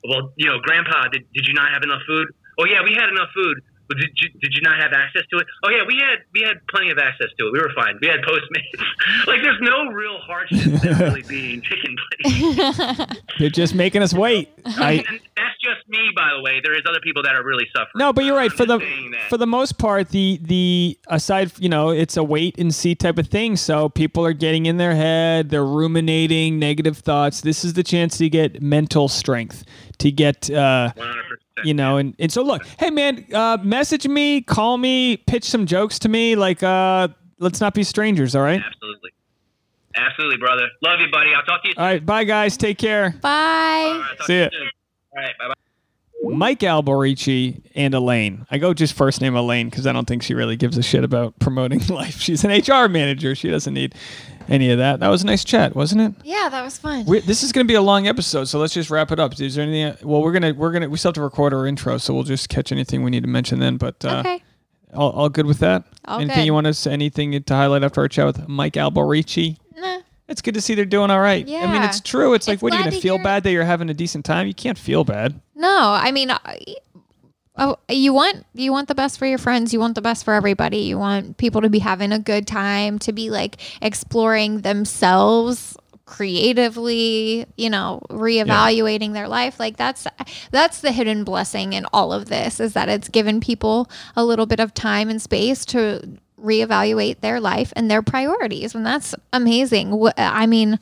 well, you know, Grandpa, did did you not have enough food? Oh yeah, we had enough food. But did you, did you not have access to it? Oh yeah, we had we had plenty of access to it. We were fine. We had Postmates. like there's no real hardship that really being taking place. They're just making us wait. I and that's just me, by the way. There is other people that are really suffering. no, but you're right. I'm For the just saying that. for the most part, the the aside, you know, it's a wait and see type of thing. So people are getting in their head. They're ruminating negative thoughts. This is the chance to get mental strength to get. uh 100%. You know and, and so look hey man uh message me call me pitch some jokes to me like uh let's not be strangers all right Absolutely. Absolutely, brother. Love you, buddy. I'll talk to you soon. all right bye guys take care Bye. All right, talk See to ya. you soon. All right, bye bye. mike alberici and elaine i go just first name elaine because i don't think she really gives a shit about promoting life she's an hr manager she doesn't need any of that that was a nice chat wasn't it Yeah, that was fun. we this is going to be a long episode so let's just wrap it up is there anything well we're gonna we're gonna we still have to record our intro so we'll just catch anything we need to mention then but uh okay. all, all good with that All anything good. you want to say anything to highlight after our chat with mike alberici Nah. It's good to see they're doing all right. Yeah. I mean, it's true. It's like, what are you going to to feel hear- bad that you're having a decent time? You can't feel bad. No, I mean, oh, you want you want the best for your friends. You want the best for everybody. You want people to be having a good time, to be like exploring themselves creatively. You know, reevaluating their life. Like that's that's the hidden blessing in all of this is that it's given people a little bit of time and space to reevaluate their life and their priorities, and that's amazing. I mean.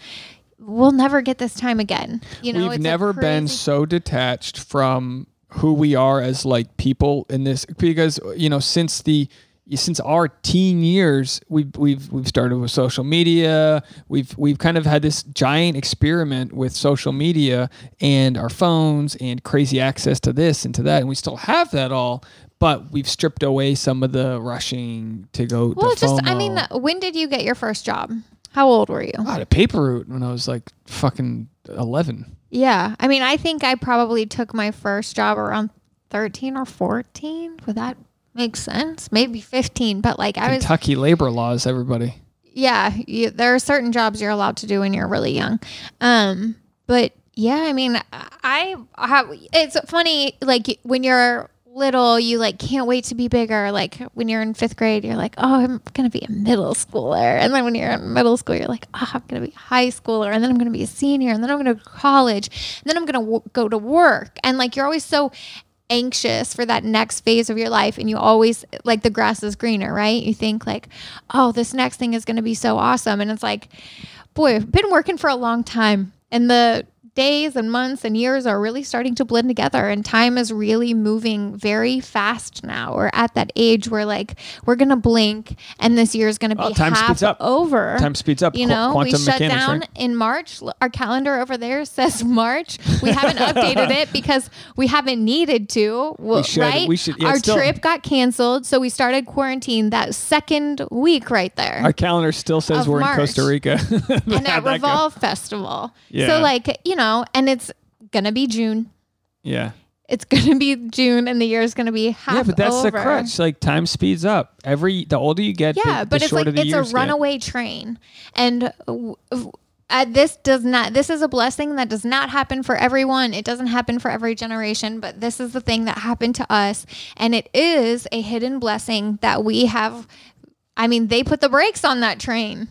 We'll never get this time again. You know, We've never been so detached from who we are as like people in this because you know since the since our teen years we've we've we've started with social media we've we've kind of had this giant experiment with social media and our phones and crazy access to this and to that and we still have that all but we've stripped away some of the rushing to go Well, the just I mean, when did you get your first job? How old were you? I had a paper route when I was like fucking 11 Yeah, I mean, I think I probably took my first job around thirteen or fourteen. Would that make sense? Maybe fifteen, but like I was, Kentucky labor laws everybody yeah. You, there are certain jobs you're allowed to do when you're really young. Um, but yeah, I mean, I have. It's funny, like when you're little, you like can't wait to be bigger. Like when you're in fifth grade, you're like, oh, I'm gonna be a middle schooler, and then when you're in middle school, you're like, oh, I'm gonna be a high schooler, and then I'm gonna be a senior, and then I'm gonna go to college, and then I'm gonna w- go to work, and like you're always so anxious for that next phase of your life. And you always like the grass is greener right? You think like oh this next thing is going to be so awesome. And it's like boy i've been working for a long time. And the days and months and years are really starting to blend together and time is really moving very fast now we're at that age where like we're gonna blink and this year is gonna oh, be Oh, time half speeds up. over Time speeds up. you Qu- know we shut mechanics, down right? in march our calendar over there says march we haven't updated it because we haven't needed to w- should. right We should- yeah, our still- trip got canceled so we started quarantine that second week right there Our calendar still says we're March. in Costa Rica. and at revolve festival Yeah. so like you know and it's gonna be june Yeah. it's gonna be June and the year is gonna be half Yeah, but that's over. the crutch. Like time speeds up. Every the older you get, Yeah, the, but the it's like it's a years get. runaway train, and w- w- uh, this does not. This is a blessing that does not happen for everyone. It doesn't happen for every generation, but this is the thing that happened to us, and it is a hidden blessing that we have. I mean, they put the brakes on that train.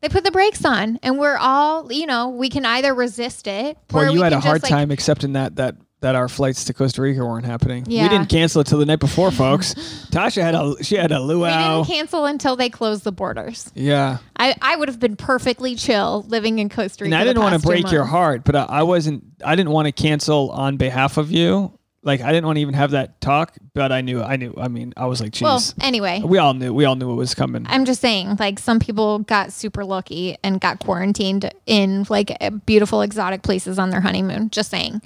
They put the brakes on, and we're all, you know, we can either resist it. Boy, or you we had a hard just, like, time accepting that that that our flights to Costa Rica weren't happening. Yeah. We didn't cancel it till the night before, folks. Tasha had a she had a luau. We didn't cancel until they closed the borders. Yeah. I, I would have been perfectly chill living in Costa Rica. And I didn't want to break your heart, but I, I wasn't. I didn't want to cancel on behalf of you. Like I didn't want to even have that talk, but I knew. I knew. I mean, I was like, Well, anyway, we all knew. We all knew it was coming. I'm just saying, like some people got super lucky and got quarantined in like beautiful exotic places on their honeymoon. Just saying.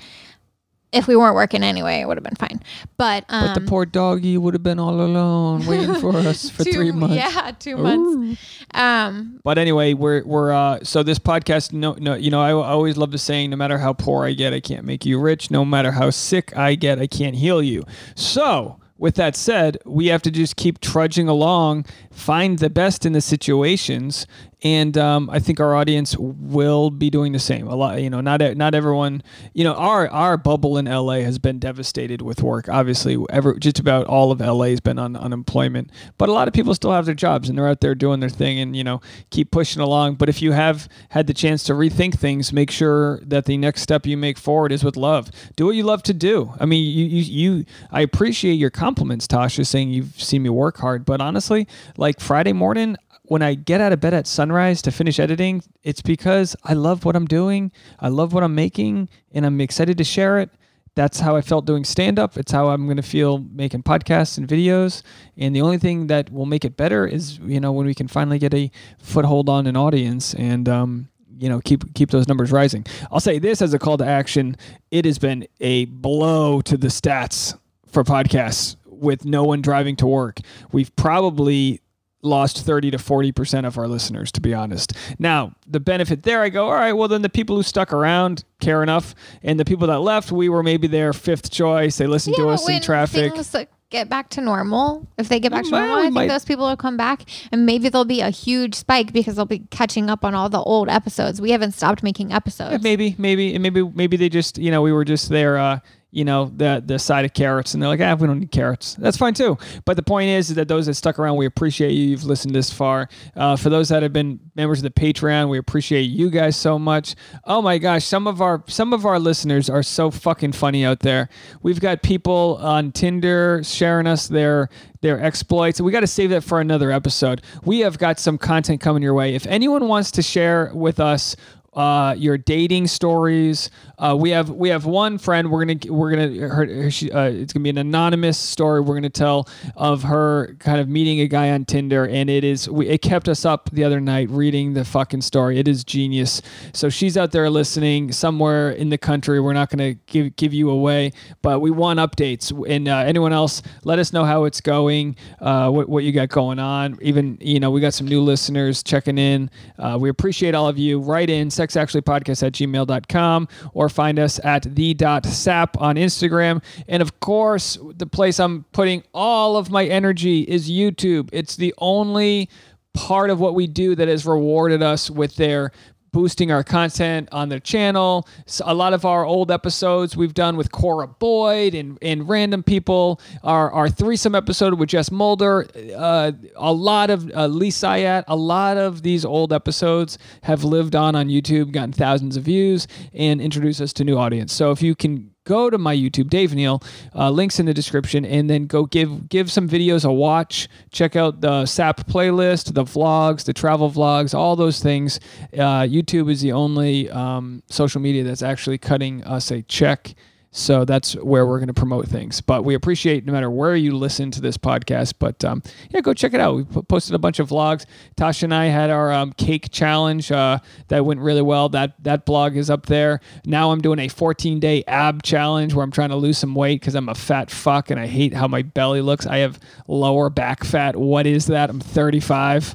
If we weren't working anyway, it would have been fine. But um, but the poor doggy would have been all alone, waiting for us for two, three months. Yeah, two months. Um, But anyway, we're we're uh so this podcast no no you know I, I always love the saying no matter how poor I get I can't make you rich no matter how sick I get I can't heal you. So, with that said, we have to just keep trudging along, find the best in the situations, and um, I think our audience will be doing the same. A lot, you know, not not everyone, you know, our our bubble in LA has been devastated with work. Obviously, ever just about all of LA has been on unemployment, but a lot of people still have their jobs and they're out there doing their thing and you know keep pushing along. But if you have had the chance to rethink things, make sure that the next step you make forward is with love. Do what you love to do. I mean, you you, you I appreciate your compliments, Tasha, saying you've seen me work hard, but honestly, like Friday morning when I get out of bed at sunrise to finish editing, it's because I love what I'm doing. I love what I'm making and I'm excited to share it. That's how I felt doing stand up. It's how I'm going to feel making podcasts and videos. And the only thing that will make it better is, you know, when we can finally get a foothold on an audience and, um, you know, keep keep those numbers rising. I'll say this as a call to action: it has been a blow to the stats for podcasts with no one driving to work. We've probably lost 30 to 40% of our listeners to be honest now the benefit there i go all right well then the people who stuck around care enough and the people that left we were maybe their fifth choice they listened yeah, to us in traffic things get back to normal, if they get back to normal, I think might- those people will come back, and maybe there'll be a huge spike because they'll be catching up on all the old episodes. We haven't stopped making episodes. Yeah, maybe maybe and maybe maybe they just you know we were just there uh you know the the side of carrots and they're like ah we don't need carrots that's fine too but the point is, is that those that stuck around we appreciate you you've listened this far uh, for those that have been members of the patreon we appreciate you guys so much oh my gosh some of our some of our listeners are so fucking funny out there we've got people on tinder sharing us their their exploits. We got to save that for another episode. We have got some content coming your way. If anyone wants to share with us uh, your dating stories. Uh, we have we have one friend. We're gonna we're gonna her, she, uh, it's gonna be an anonymous story. We're gonna tell of her kind of meeting a guy on Tinder, and it is we, it kept us up the other night reading the fucking story. It is genius. So she's out there listening somewhere in the country. We're not gonna give give you away, but we want updates. And uh, anyone else, let us know how it's going. Uh, what what you got going on. Even you know we got some new listeners checking in. Uh, we appreciate all of you. Write in sexactuallypodcast at gmail.com or find us at the.sap on Instagram. And of course, the place I'm putting all of my energy is YouTube. It's the only part of what we do that has rewarded us with their boosting our content on their channel. So a lot of our old episodes we've done with Cora Boyd and, and random people. Our, our threesome episode with Jess Mulder. Uh, a lot of uh, Lee Syatt. A lot of these old episodes have lived on on YouTube, gotten thousands of views, and introduced us to new audience. So if you can go to my YouTube, Dave Neal. Uh, links in the description, and then go give give some videos a watch. Check out the SAP playlist, the vlogs, the travel vlogs, all those things. Uh, YouTube is the only um, social media that's actually cutting us a check. So that's where we're going to promote things. But we appreciate no matter where you listen to this podcast. But um, yeah, go check it out. We posted a bunch of vlogs. Tasha and I had our um, cake challenge uh, that went really well. That that blog is up there. Now I'm doing a 14 day ab challenge where I'm trying to lose some weight because I'm a fat fuck and I hate how my belly looks. I have lower back fat. What is that? I'm 35.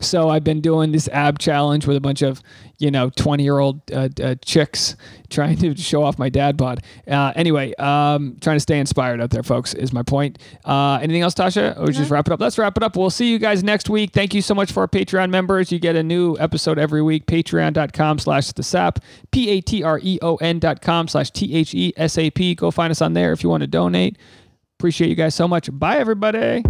So I've been doing this ab challenge with a bunch of, you know, 20 year old uh, uh, chicks trying to show off my dad bod. Uh, anyway, um, trying to stay inspired out there, folks, is my point. Uh, anything else, Tasha? Or just wrap it up? Let's wrap it up. We'll see you guys next week. Thank you so much for our Patreon members. You get a new episode every week. Patreon.com slash the sap. P A T R E O N dot com slash T H E S A P. Go find us on there if you want to donate. Appreciate you guys so much. Bye, everybody.